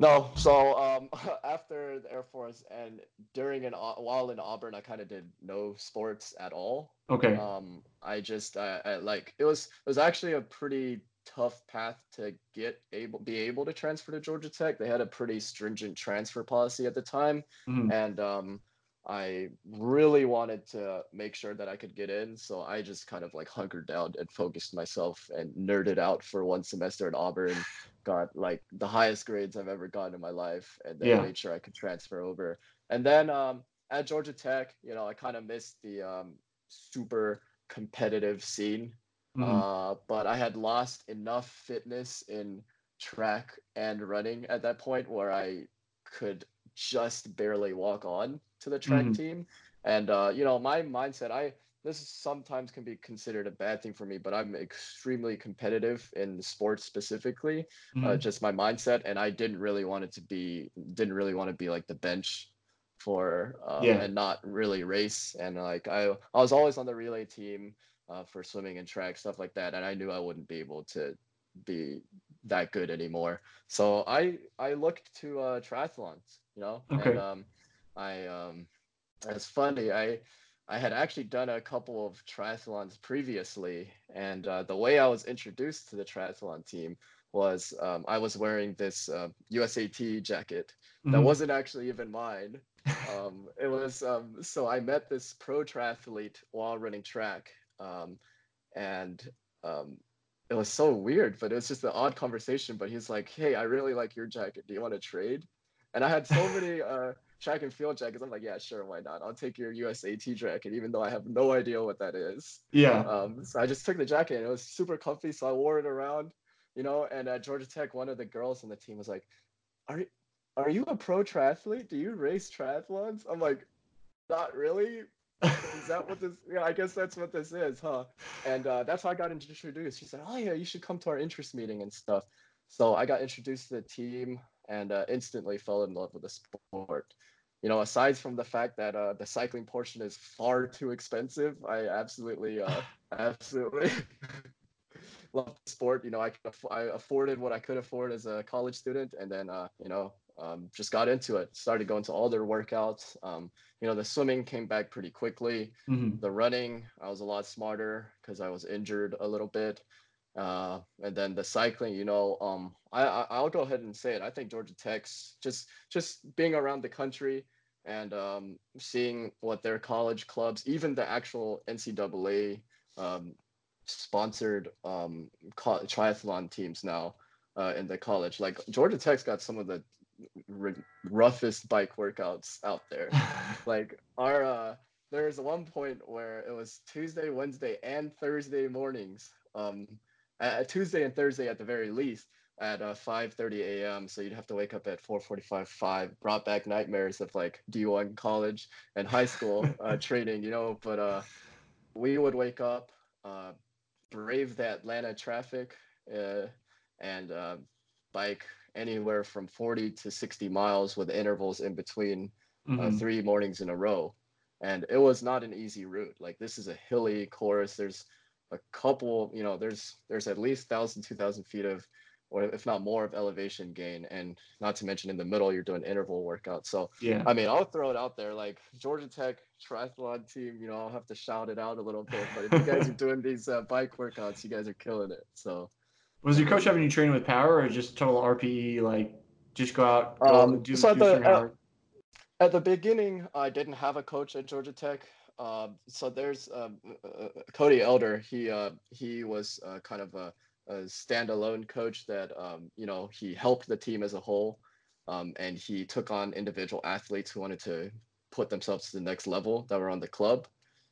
No, so um, after the Air Force and during and while in Auburn, I kind of did no sports at all. Okay. Um, I just I, I, like it was it was actually a pretty tough path to get able be able to transfer to Georgia Tech. They had a pretty stringent transfer policy at the time, mm-hmm. and um, I really wanted to make sure that I could get in. So I just kind of like hunkered down and focused myself and nerded out for one semester at Auburn. Got like the highest grades I've ever gotten in my life, and then yeah. made sure I could transfer over. And then um, at Georgia Tech, you know, I kind of missed the um, super competitive scene. Mm-hmm. Uh, but I had lost enough fitness in track and running at that point where I could just barely walk on to the track mm-hmm. team. And uh, you know, my mindset, I this sometimes can be considered a bad thing for me, but I'm extremely competitive in sports specifically. Uh, mm-hmm. Uh, just my mindset, and I didn't really want it to be, didn't really want to be like the bench for uh, yeah. and not really race. And like I, I was always on the relay team uh, for swimming and track stuff like that, and I knew I wouldn't be able to be that good anymore. So I I looked to uh, triathlons, you know, okay. and um, I um, it's funny. I I had actually done a couple of triathlons previously, and uh, the way I was introduced to the triathlon team was um, I was wearing this uh, USAT jacket that mm-hmm. wasn't actually even mine. Um, it was um, so I met this pro triathlete while running track, um, and um, it was so weird, but it was just an odd conversation. But he's like, "Hey, I really like your jacket. Do you want to trade?" And I had so many uh, track and field jackets. I'm like, yeah, sure, why not? I'll take your USAT jacket, even though I have no idea what that is. Yeah. Um, so I just took the jacket and it was super comfy. So I wore it around, you know, and at Georgia Tech, one of the girls on the team was like, are you, are you a pro triathlete? Do you race triathlons? I'm like, not really. is that what this? Yeah, I guess that's what this is, huh? And uh, that's how I got introduced. She said, "Oh yeah, you should come to our interest meeting and stuff." So I got introduced to the team and uh, instantly fell in love with the sport you know, aside from the fact that uh, the cycling portion is far too expensive, I absolutely, uh, absolutely love the sport. You know, I, I afforded what I could afford as a college student, and then, uh, you know, um, just got into it. Started going to all their workouts. Um, you know, the swimming came back pretty quickly. Mm-hmm. The running, I was a lot smarter because I was injured a little bit. Uh, and then the cycling, you know, um, I, I will go ahead and say it. I think Georgia Tech's just just being around the country, and um, seeing what their college clubs, even the actual NCAA um, sponsored um, triathlon teams now uh, in the college. Like Georgia Tech's got some of the r- roughest bike workouts out there. like our uh, there was one point where it was Tuesday, Wednesday, and Thursday mornings. Um, uh, Tuesday and Thursday at the very least at uh, 5:30 a.m. So you'd have to wake up at 4:45. 5 brought back nightmares of like D1 college and high school uh, training, you know. But uh, we would wake up, uh, brave the Atlanta traffic, uh, and uh, bike anywhere from 40 to 60 miles with intervals in between uh, Mhm. three mornings in a row. And it was not an easy route. Like this is a hilly course. There's a couple, you know, there's there's at least thousand, two thousand feet of, or if not more, of elevation gain. And not to mention in the middle, you're doing interval workouts. So Yeah. I mean, I'll throw it out there. Like Georgia Tech triathlon team, you know, I'll have to shout it out a little bit. But if you guys are doing these uh, bike workouts, you guys are killing it. So Was your coach having you train with power or just total RPE? Like, just go out, go Um, do, so do the, uh, at the beginning, I didn't have a coach at Georgia Tech. Um, so there's um, uh, Cody Elder. He uh, he was uh, kind of a, a standalone coach that um, you know he helped the team as a whole, um, and he took on individual athletes who wanted to put themselves to the next level that were on the club.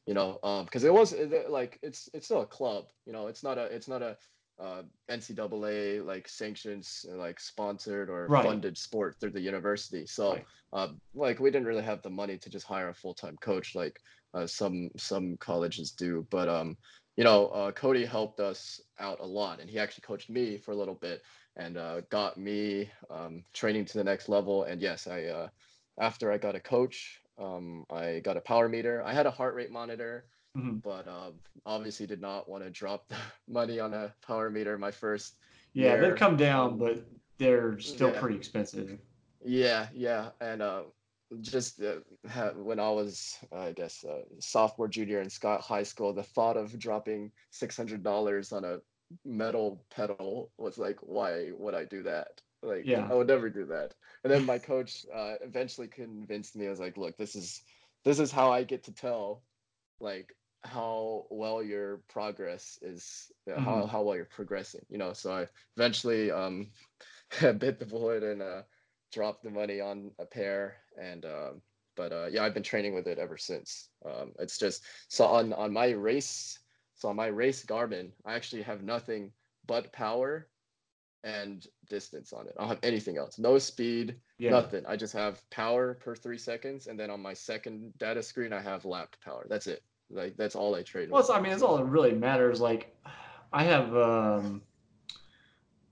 You know, because it was it- like it's it's still a club. You know, it's not a it's not a uh, NCAA like sanctions like sponsored or Right. funded sport through the university. So Right. um, like we didn't really have the money to just hire a full-time coach like uh, some some colleges do but um you know uh, cody helped us out a lot and he actually coached me for a little bit and uh, got me um, training to the next level and yes i uh, after i got a coach um, i got a power meter i had a heart rate monitor Mhm. but uh, obviously did not want to drop the money on a power meter my first Yeah, year. they've come down, um, but they're still yeah. pretty expensive. Yeah, yeah, and uh, just uh, when I was, uh, I guess, uh, sophomore, junior in Scott High School, the thought of dropping six hundred dollars on a metal pedal was like, why would I do that? Like, Yeah. I would never do that. And then my coach uh, eventually convinced me. I was like, look, this is this is how I get to tell, like, how well your progress is, uh, how Mhm. how well you're progressing. You know, so I eventually um bit the bullet and uh dropped the money on a pair and um but uh yeah i've been training with it ever since um it's just so on on my race so on my race garmin i actually have nothing but power and distance on it i don't have anything else no speed Yeah. nothing i just have power per three seconds and then on my second data screen i have lap power that's it like that's all i trade Well. I mean, it's all that really matters. Like, I have um,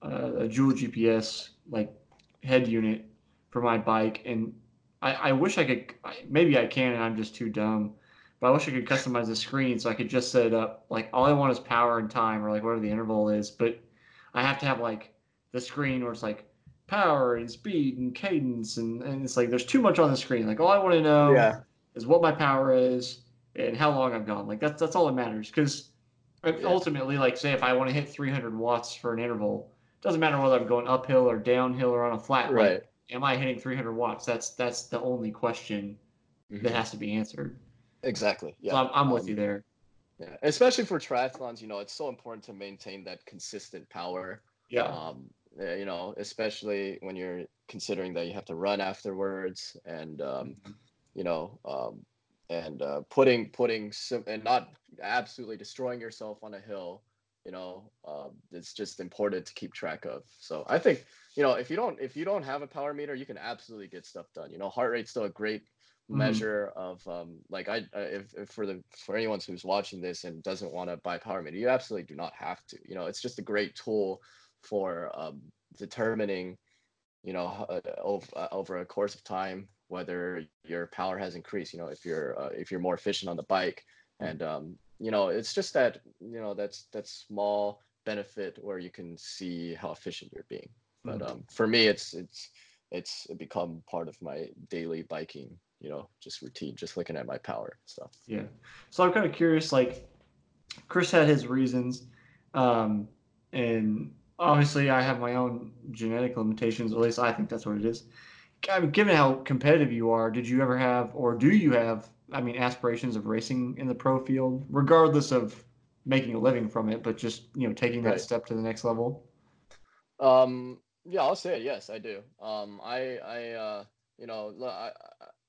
a, a dual GPS like head unit for my bike, and I, I wish I could. Maybe I can, and I'm just too dumb. But I wish I could customize the screen so I could just set it up. Like, all I want is power and time, or like whatever the interval is. But I have to have like the screen where it's like power and speed and cadence, and, and it's like there's too much on the screen. Like, all I want to know yeah is what my power is and how long I've gone. Like that's that's all that matters. Because ultimately, like say if I want to hit 300 watts for an interval, it doesn't matter whether I'm going uphill or downhill or on a flat. like, right am I hitting 300 watts? That's that's the only question that Mhm. has to be answered. exactly yeah So I'm, I'm with Um, you there. Yeah, especially for triathlons, you know, it's so important to maintain that consistent power. Yeah. Um, you know, especially when you're considering that you have to run afterwards, and um, you know, um, and uh, putting putting some and not absolutely destroying yourself on a hill. You know, um, it's just important to keep track of. So I think you know if you don't if you don't have a power meter, you can absolutely get stuff done. You know, heart rate's still a great Mhm. measure of um like I if, if for the for anyone who's watching this and doesn't want to buy power meter, you absolutely do not have to. You know, it's just a great tool for um, determining, you know, uh, over, uh, over a course of time whether your power has increased. You know, if you're uh, if you're more efficient on the bike, and um, you know, it's just that you know that's that small benefit where you can see how efficient you're being. But Mhm. um, for me, it's it's it's become part of my daily biking. You know, just routine, just looking at my power stuff. Yeah. So I'm kind of curious. Like, Chris had his reasons, um, and obviously I have my own genetic limitations. At least I think that's what it is. I mean, given how competitive you are, did you ever have, or do you have, I mean, aspirations of racing in the pro field, regardless of making a living from it, but just you know taking that Right. step to the next level? Um, yeah, I'll say it. Yes, I do. Um, I, I, uh, you know,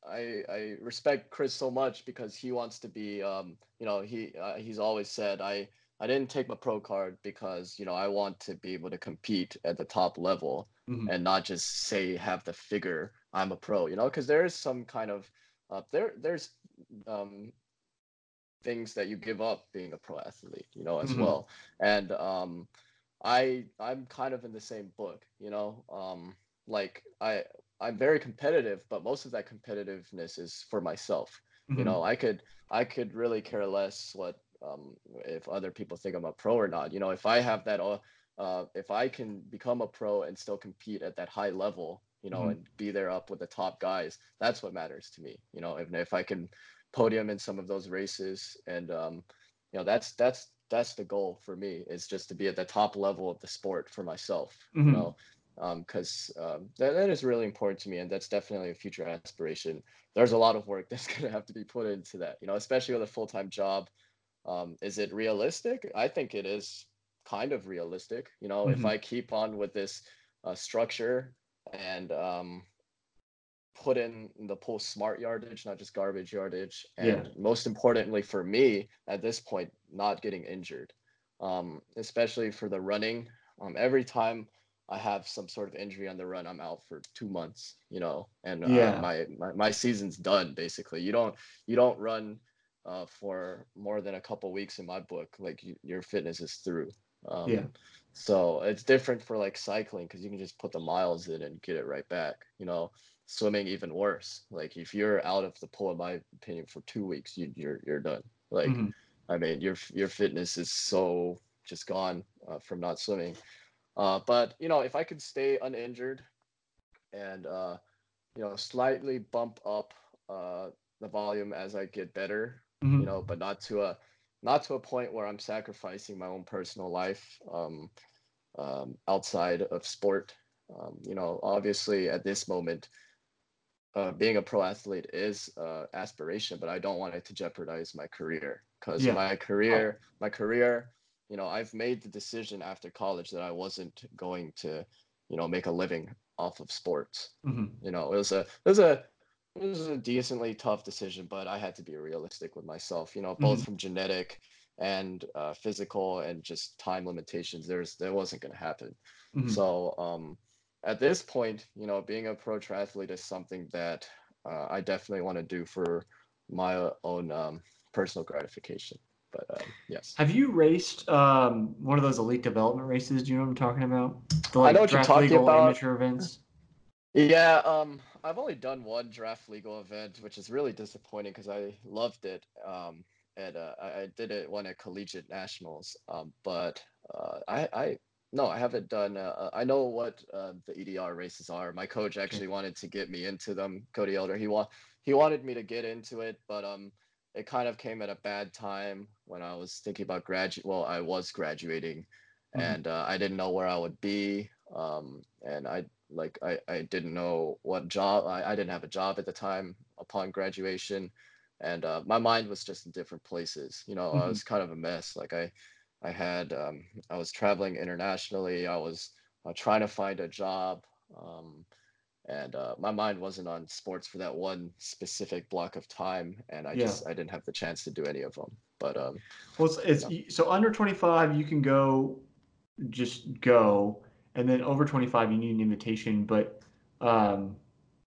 I, I respect Chris so much because he wants to be, um, you know, he, uh, he's always said, I, I didn't take my pro card because you know I want to be able to compete at the top level Mhm. and not just say have the figure I'm a pro. You know, because there is some kind of uh, there there's um, things that you give up being a pro athlete. You know, as Mhm. well. And um, I I'm kind of in the same book. You know, um, like I I'm very competitive, but most of that competitiveness is for myself. You Mhm. know, I could I could really care less what um, if other people think I'm a pro or not. You know, if I have that, uh, uh, if I can become a pro and still compete at that high level, you know, Mhm. and be there up with the top guys, that's what matters to me. You know, if if I can podium in some of those races, and um, you know, that's that's that's the goal for me is just to be at the top level of the sport for myself. Mhm. You know, because um, that, that is really important to me, and that's definitely a future aspiration. There's a lot of work that's going to have to be put into that, you know, especially with a full time job. Um, is it realistic? I think it is kind of realistic. You know, if Mhm. I keep on with this uh, structure and um, put in the pull smart yardage, not just garbage yardage, Yeah. and most importantly for me at this point, not getting injured, um, especially for the running. Um, every time I have some sort of injury on the run, I'm out for two months. You know, and uh, Yeah. my, my my season's done basically. You don't you don't run uh, for more than a couple weeks in my book. Like you, your fitness is through. Um, Yeah. So it's different for like cycling because you can just put the miles in and get it right back. You know, swimming even worse. Like if you're out of the pool, in my opinion, for two weeks, you, you're you're done. Like Mhm. I mean, your your fitness is so just gone uh, from not swimming. Uh, but you know, if I could stay uninjured and uh, you know slightly bump up uh, the volume as I get better, Mhm. you know, but not to a not to a point where I'm sacrificing my own personal life um, um, outside of sport. Um, you know, obviously at this moment, uh, being a pro athlete is uh, aspiration, but I don't want it to jeopardize my career because Yeah. my career, my career, you know, I've made the decision after college that I wasn't going to, you know, make a living off of sports. Mhm. You know, it was a, it was a, it was a decently tough decision, but I had to be realistic with myself. You know, both Mhm. from genetic and uh, physical and just time limitations. There's, that wasn't going to happen. Mhm. So um, at this point, you know, being a pro triathlete is something that uh, I definitely want to do for my own um, personal gratification. But um, yes, Have you raced um, one of those elite development races? Do you know what I'm talking about? The I like know what you're talking about. amateur events. yeah, um, I've only done one draft legal event, which is really disappointing because I loved it. Um, and uh, I, I did it one at collegiate nationals. Um, but uh, I, I no, I haven't done. Uh, I know what uh, the EDR races are. My coach actually wanted to get me into them. Cody Elder, he want he wanted me to get into it, but um, it kind of came at a bad time when I was thinking about graduate. Well, I was graduating, Mhm. and uh, I didn't know where I would be. Um, and I like I, I didn't know what job I, I didn't have a job at the time upon graduation. And uh, my mind was just in different places you know i Mhm. was kind of a mess. Like i i had um, i was traveling internationally. I was uh, trying to find a job. Um, and uh, my mind wasn't on sports for that one specific block of time. And i Yeah. just i didn't have the chance to do any of them but um Well, it's, it's so under 25 you can go, just go, and then over 25 you need an invitation. But um,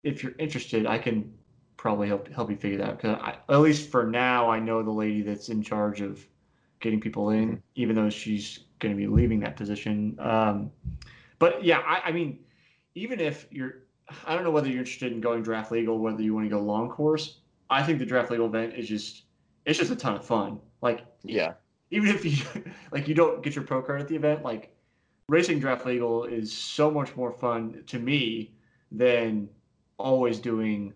if you're interested, I can probably help help you figure that out. Because at least for now, I know the lady that's in charge of getting people in, Mhm. even though she's going to be leaving that position. Um, but yeah, I, I mean, even if you're, I don't know whether you're interested in going draft legal, whether you want to go long course. I think the draft legal event is just, it's just a ton of fun. Like yeah even if you like you don't get your pro card at the event, like racing draft legal is so much more fun to me than always doing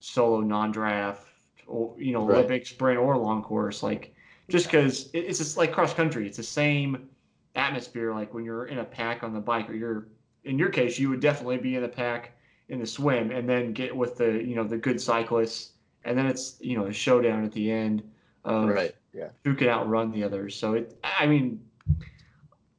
solo non-draft or you know Right. Olympic sprint or long course. Like just because it's just like cross country, it's the same atmosphere. Like when you're in a pack on the bike, or you're in your case, you would definitely be in a pack in the swim, and then get with the you know the good cyclists, and then it's you know a showdown at the end of right yeah who can outrun the others. So it, I mean,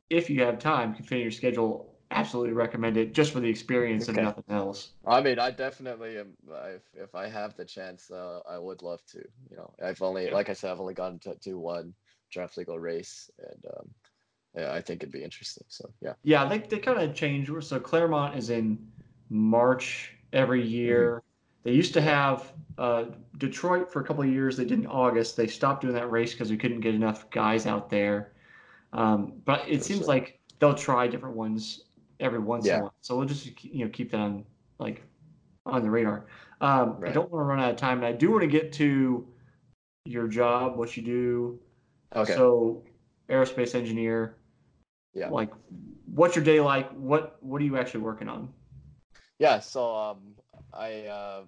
if you have time, can fit in your schedule. Absolutely recommend it, just for the experience Okay. and nothing else. I mean, I definitely am. If if I have the chance, uh, I would love to. You know, I've only, Yeah. like I said, I've only gotten to do one draft legal race, and um, yeah, I think it'd be interesting. So yeah. Yeah, they they kind of changed. So Clermont is in March every year. Mm-hmm. They used to have uh, Detroit for a couple of years. They did in August. They stopped doing that race because we couldn't get enough guys out there. Um, but it seems like they'll try different ones every once yeah. in a while. So we'll just you know keep that on like on the radar. Um, right. I don't want to run out of time, and I do want to get to your job, what you do. Okay. So aerospace engineer. Yeah. Like, what's your day like? What What are you actually working on? Yeah. So um, I uh,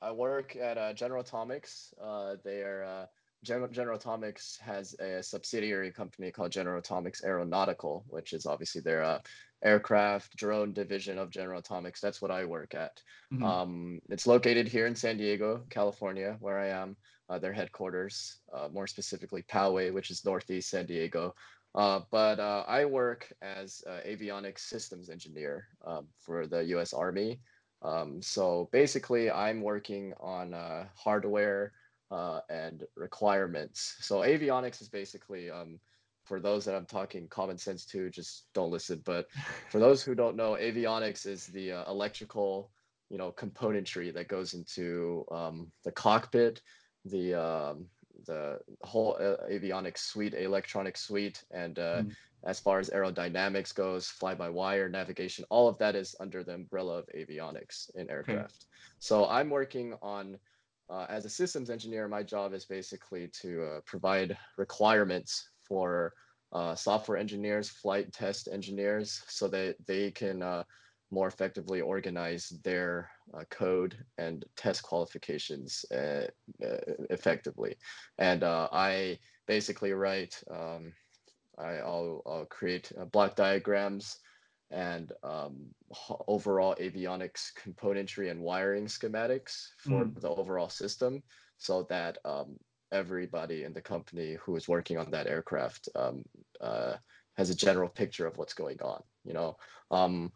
I work at uh, General Atomics. Uh, they are uh, General, General Atomics has a subsidiary company called General Atomics Aeronautical, which is obviously their uh, aircraft drone division of General Atomics. That's what I work at. Mm-hmm. Um, it's located here in San Diego, California, where I am. Uh, their headquarters, uh, more specifically Poway, which is northeast San Diego. Uh, but uh, I work as avionics systems engineer um, for the U.S. Army. Um, so basically, I'm working on uh, hardware uh, and requirements. So avionics is basically um, for those that I'm talking common sense to, just don't listen. But for those who don't know, avionics is the uh, electrical, you know, componentry that goes into um, the cockpit, the um, the whole uh, avionics suite, electronic suite, and uh, mm. as far as aerodynamics goes, fly-by-wire navigation, all of that is under the umbrella of avionics in aircraft. Okay. So I'm working on uh, as a systems engineer, my job is basically to uh, provide requirements for uh, software engineers, flight test engineers, so that they can uh, more effectively organize their uh, code and test qualifications uh, effectively. And I basically write, um, I, will create block diagrams and um, overall avionics componentry and wiring schematics for mm. the overall system so that um, everybody in the company who is working on that aircraft um, uh, has a general picture of what's going on you know um,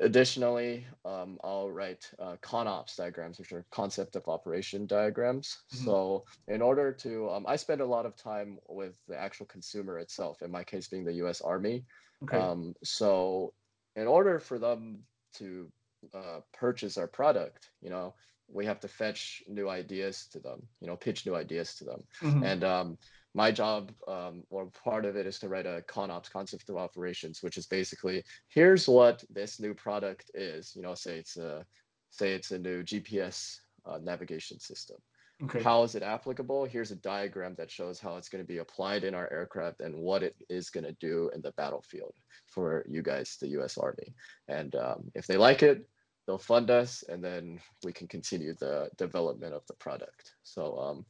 additionally um, i'll write uh, conops diagrams which are concept of operation diagrams mm-hmm. so in order to um, i spend a lot of time with the actual consumer itself in my case being the us army okay. Um, so in order for them to uh, purchase our product, you know, we have to fetch new ideas to them, you know, pitch new ideas to them. Mm-hmm. And um, my job, um, or part of it, is to write a ConOps concept of operations, which is basically here's what this new product is. You know, say it's a say it's a new GPS uh, navigation system. Okay. How is it applicable? Here's a diagram that shows how it's going to be applied in our aircraft and what it is going to do in the battlefield for you guys, the U.S. Army. And um, if they like it, they'll fund us, and then we can continue the development of the product. So um,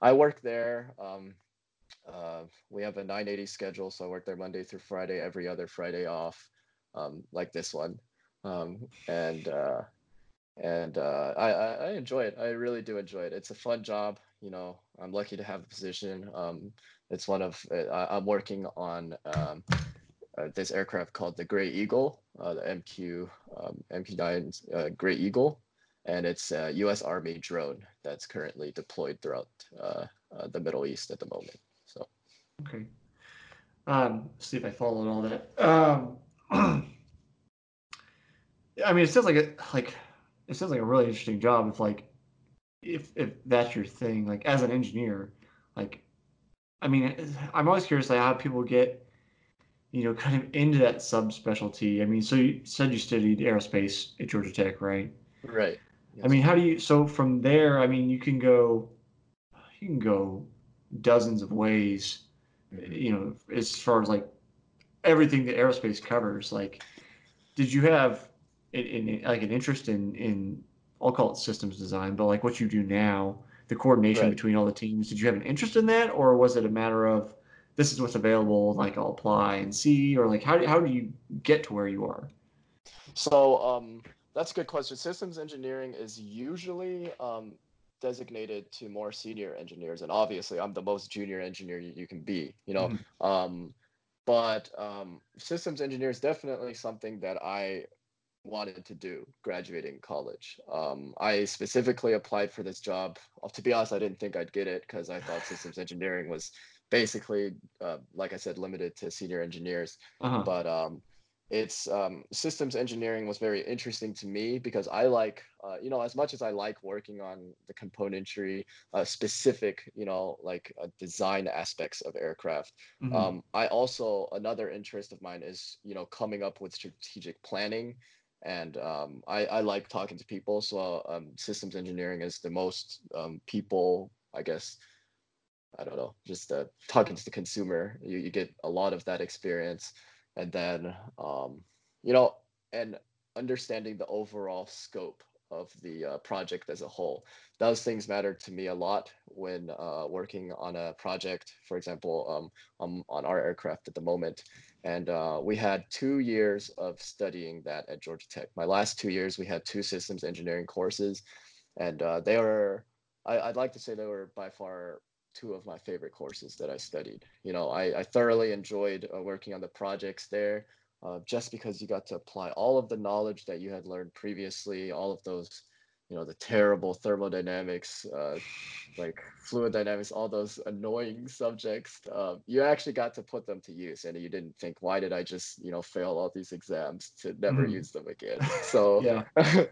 I work there. Um, uh, we have a 980 schedule, so I work there Monday through Friday, every other Friday off, um, like this one. Um, and uh, and uh, I, I enjoy it. I really do enjoy it. It's a fun job. You know, I'm lucky to have the position. Um, it's one of I, am working on um, uh, this aircraft called the Gray Eagle, uh, the MQ um, MQ9 uh, Gray Eagle, and it's a U.S. Army drone that's currently deployed throughout uh, uh, the Middle East at the moment. So, okay. Um, see if I followed all that. Um, I mean, it sounds like it like it sounds like a really interesting job. If like if if that's your thing, like as an engineer, like I mean, I'm always curious like how people get you know, kind of into that subspecialty. I mean, so you said you studied aerospace at Georgia Tech, right? Right. Yes. I mean, how do you? So from there, I mean, you can go, you can go dozens of ways. Mm-hmm. You know, as far as like everything that aerospace covers. Like, did you have in, in like an interest in in I'll call it systems design, but like what you do now, the coordination right. between all the teams. Did you have an interest in that, or was it a matter of this is what's available, like I'll apply and see, or like how do, how do you get to where you are? So um, that's a good question. Systems engineering is usually um, designated to more senior engineers, and obviously I'm the most junior engineer you, can be, you know. Mm-hmm. Um, but um, systems engineer is definitely something that I wanted to do graduating college. Um, I specifically applied for this job. To be honest, I didn't think I'd get it because I thought systems engineering was basically, uh, like I said, limited to senior engineers. Uh-huh. But um, it's um, systems engineering was very interesting to me because I like, uh, you know, as much as I like working on the componentry, uh, specific, you know, like uh, design aspects of aircraft. Mhm. Um, I also another interest of mine is, you know, coming up with strategic planning, and um, I, I like talking to people. So um, systems engineering is the most um, people, I guess. I don't know, just uh, talking to the consumer. You, you get a lot of that experience and then um, you know and understanding the overall scope of the uh, project as a whole those things matter to me a lot when uh, working on a project for example um, on our aircraft at the moment and uh, we had two years of studying that at georgia tech my last two years we had two systems engineering courses and uh, they were I, i'd like to say they were by far two of my favorite courses that I studied. You know, I, I thoroughly enjoyed uh, working on the projects there uh, just because you got to apply all of the knowledge that you had learned previously, all of those, you know, the terrible thermodynamics, uh, like fluid dynamics, all those annoying subjects. Uh, you actually got to put them to use and you didn't think, why did I just, you know, fail all these exams to never Mhm. use them again? So, Yeah.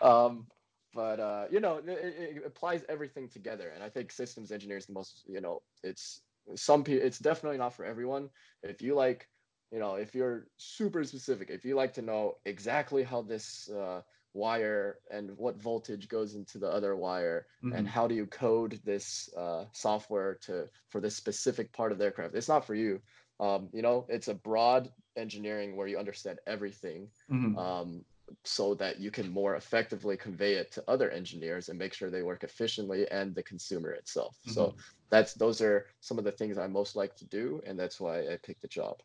um, but uh, you know, it, it applies everything together, and I think systems engineers the most. You know, it's some people. It's definitely not for everyone. If you like, you know, if you're super specific, if you like to know exactly how this uh, wire and what voltage goes into the other wire, Mhm. and how do you code this uh, software to for this specific part of the aircraft, it's not for you. Um, you know, it's a broad engineering where you understand everything Mhm. um, so that you can more effectively convey it to other engineers and make sure they work efficiently and the consumer itself. So that's those are some of the things I most like to do, and that's why I picked the job.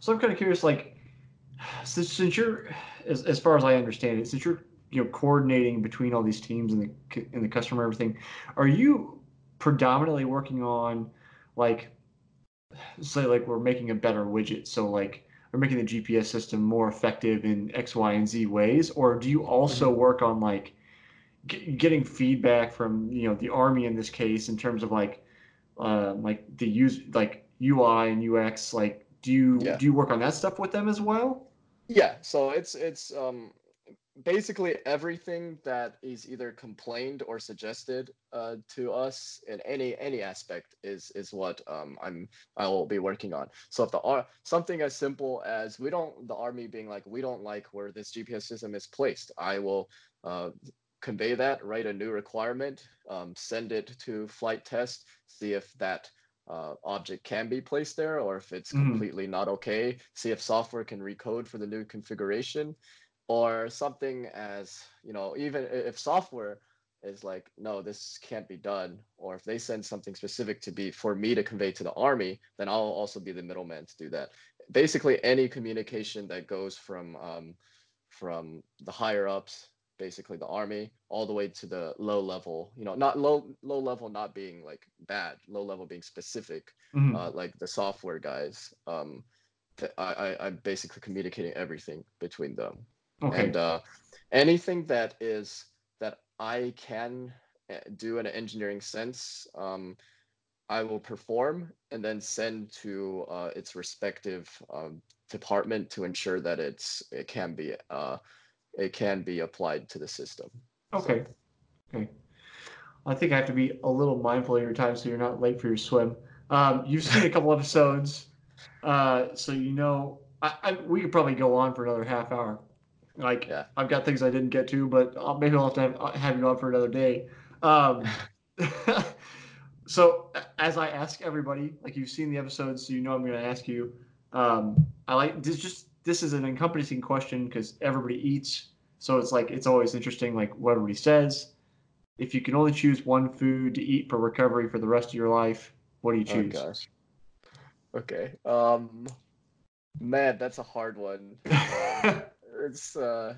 So I'm kind of curious, like, since, since you're, as, as far as I understand it, since you're, you know, coordinating between all these teams and the and the customer and everything, are you predominantly working on, like, say, like we're making a better widget, so like we're making the GPS system more effective in X, Y, and Z ways, or do you also work on like g- getting feedback from you know the army in this case in terms of like, uh, like the use like UI and UX, like do you Yeah. do you work on that stuff with them as well? Yeah, so it's it's um basically everything that is either complained or suggested uh, to us in any any aspect is is what um, I'm I will be working on. So if the ar- something as simple as we don't the army being like we don't like where this GPS system is placed, I will uh, convey that, write a new requirement, um, send it to flight test, see if that uh, object can be placed there or if it's Mhm. completely not okay. See if software can recode for the new configuration or something as you know even if software is like no this can't be done or if they send something specific to be for me to convey to the army then i'll also be the middleman to do that basically any communication that goes from um, from the higher ups basically the army all the way to the low level you know not low low level not being like bad low level being specific Mhm. uh, like the software guys um, th- I, I i'm basically communicating everything between them okay. and uh, anything that is that I can uh, do in an engineering sense, um, I will perform and then send to uh, its respective um, department to ensure that it's it can be uh, it can be applied to the system. Okay. Okay. I think I have to be a little mindful of your time so you're not late for your swim. Um, you've seen a couple episodes, uh, so you know I, I, we could probably go on for another half hour. Like Yeah. I've got things I didn't get to, but I'll, maybe I'll have to have, have you on for another day. Um, so as I ask everybody, like you've seen the episodes, so you know I'm going to ask you. Um, I like this. Just this is an encompassing question because everybody eats, so it's like it's always interesting, like what everybody says. If you can only choose one food to eat for recovery for the rest of your life, what do you Oh choose? gosh. Okay. Um, man, that's a hard one. Um, it's uh,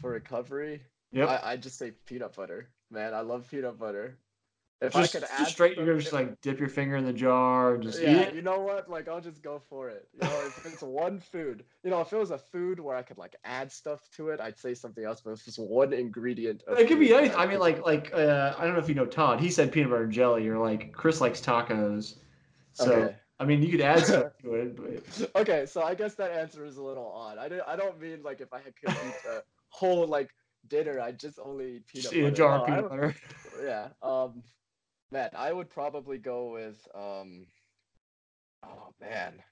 for recovery. Yeah. I I just say peanut butter. Man, I love peanut butter. If just, I could just add straight, you're just like dip your finger in the jar and just yeah, you know what? Like I'll just go for it. You know, if it's one food, you know, if it was a food where I could like add stuff to it, I'd say something else. But if it's just one ingredient, of It could be anything. I'd mean, like, like uh, I don't know if you know Todd. He said peanut butter and jelly, or like Chris likes tacos. So Okay. I mean, you could add stuff to it. But okay, so I guess that answer is a little odd. I don't, I don't mean like if I had could eat a whole like dinner, I just only eat peanut just butter. eat a jar No, of peanut butter. yeah. Um, man, I would probably go with um. Oh man.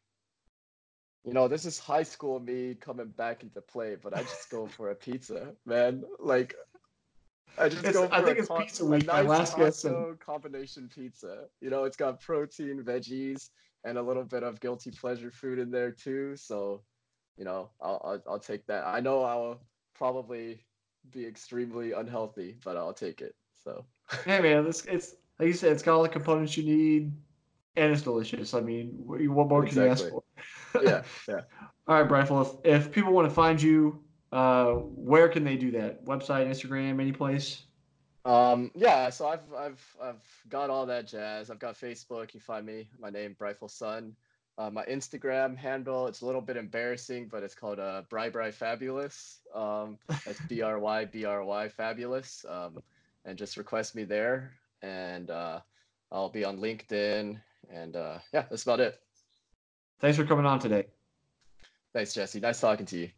You know, this is high school me coming back into play, but I just go for a pizza, man. Like, I just It's- go for I think a it's con- pizza week. My last guess combination pizza. You know, it's got protein, veggies, and a little bit of guilty pleasure food in there too. So, you know, I'll I'll, I'll take that. I know I'll probably be extremely unhealthy, but I'll take it. So. Hey man, this it's like you said, it's got all the components you need, and it's delicious. I mean, what, more can you ask for? yeah, yeah. All right, Brightful. If, if people want to find you, uh, where can they do that? Website, Instagram, any place? Um, yeah, so I've I've I've got all that jazz. I've got Facebook. You find me. My name Brightful Sun. Uh, my Instagram handle. It's a little bit embarrassing, but it's called uh, Bry Bry Fabulous. Um, that's B R Y B R Y Fabulous. Um, and just request me there, and uh, I'll be on LinkedIn. And uh, yeah, that's about it. Thanks for coming on today. Thanks, Jesse. Nice talking to you.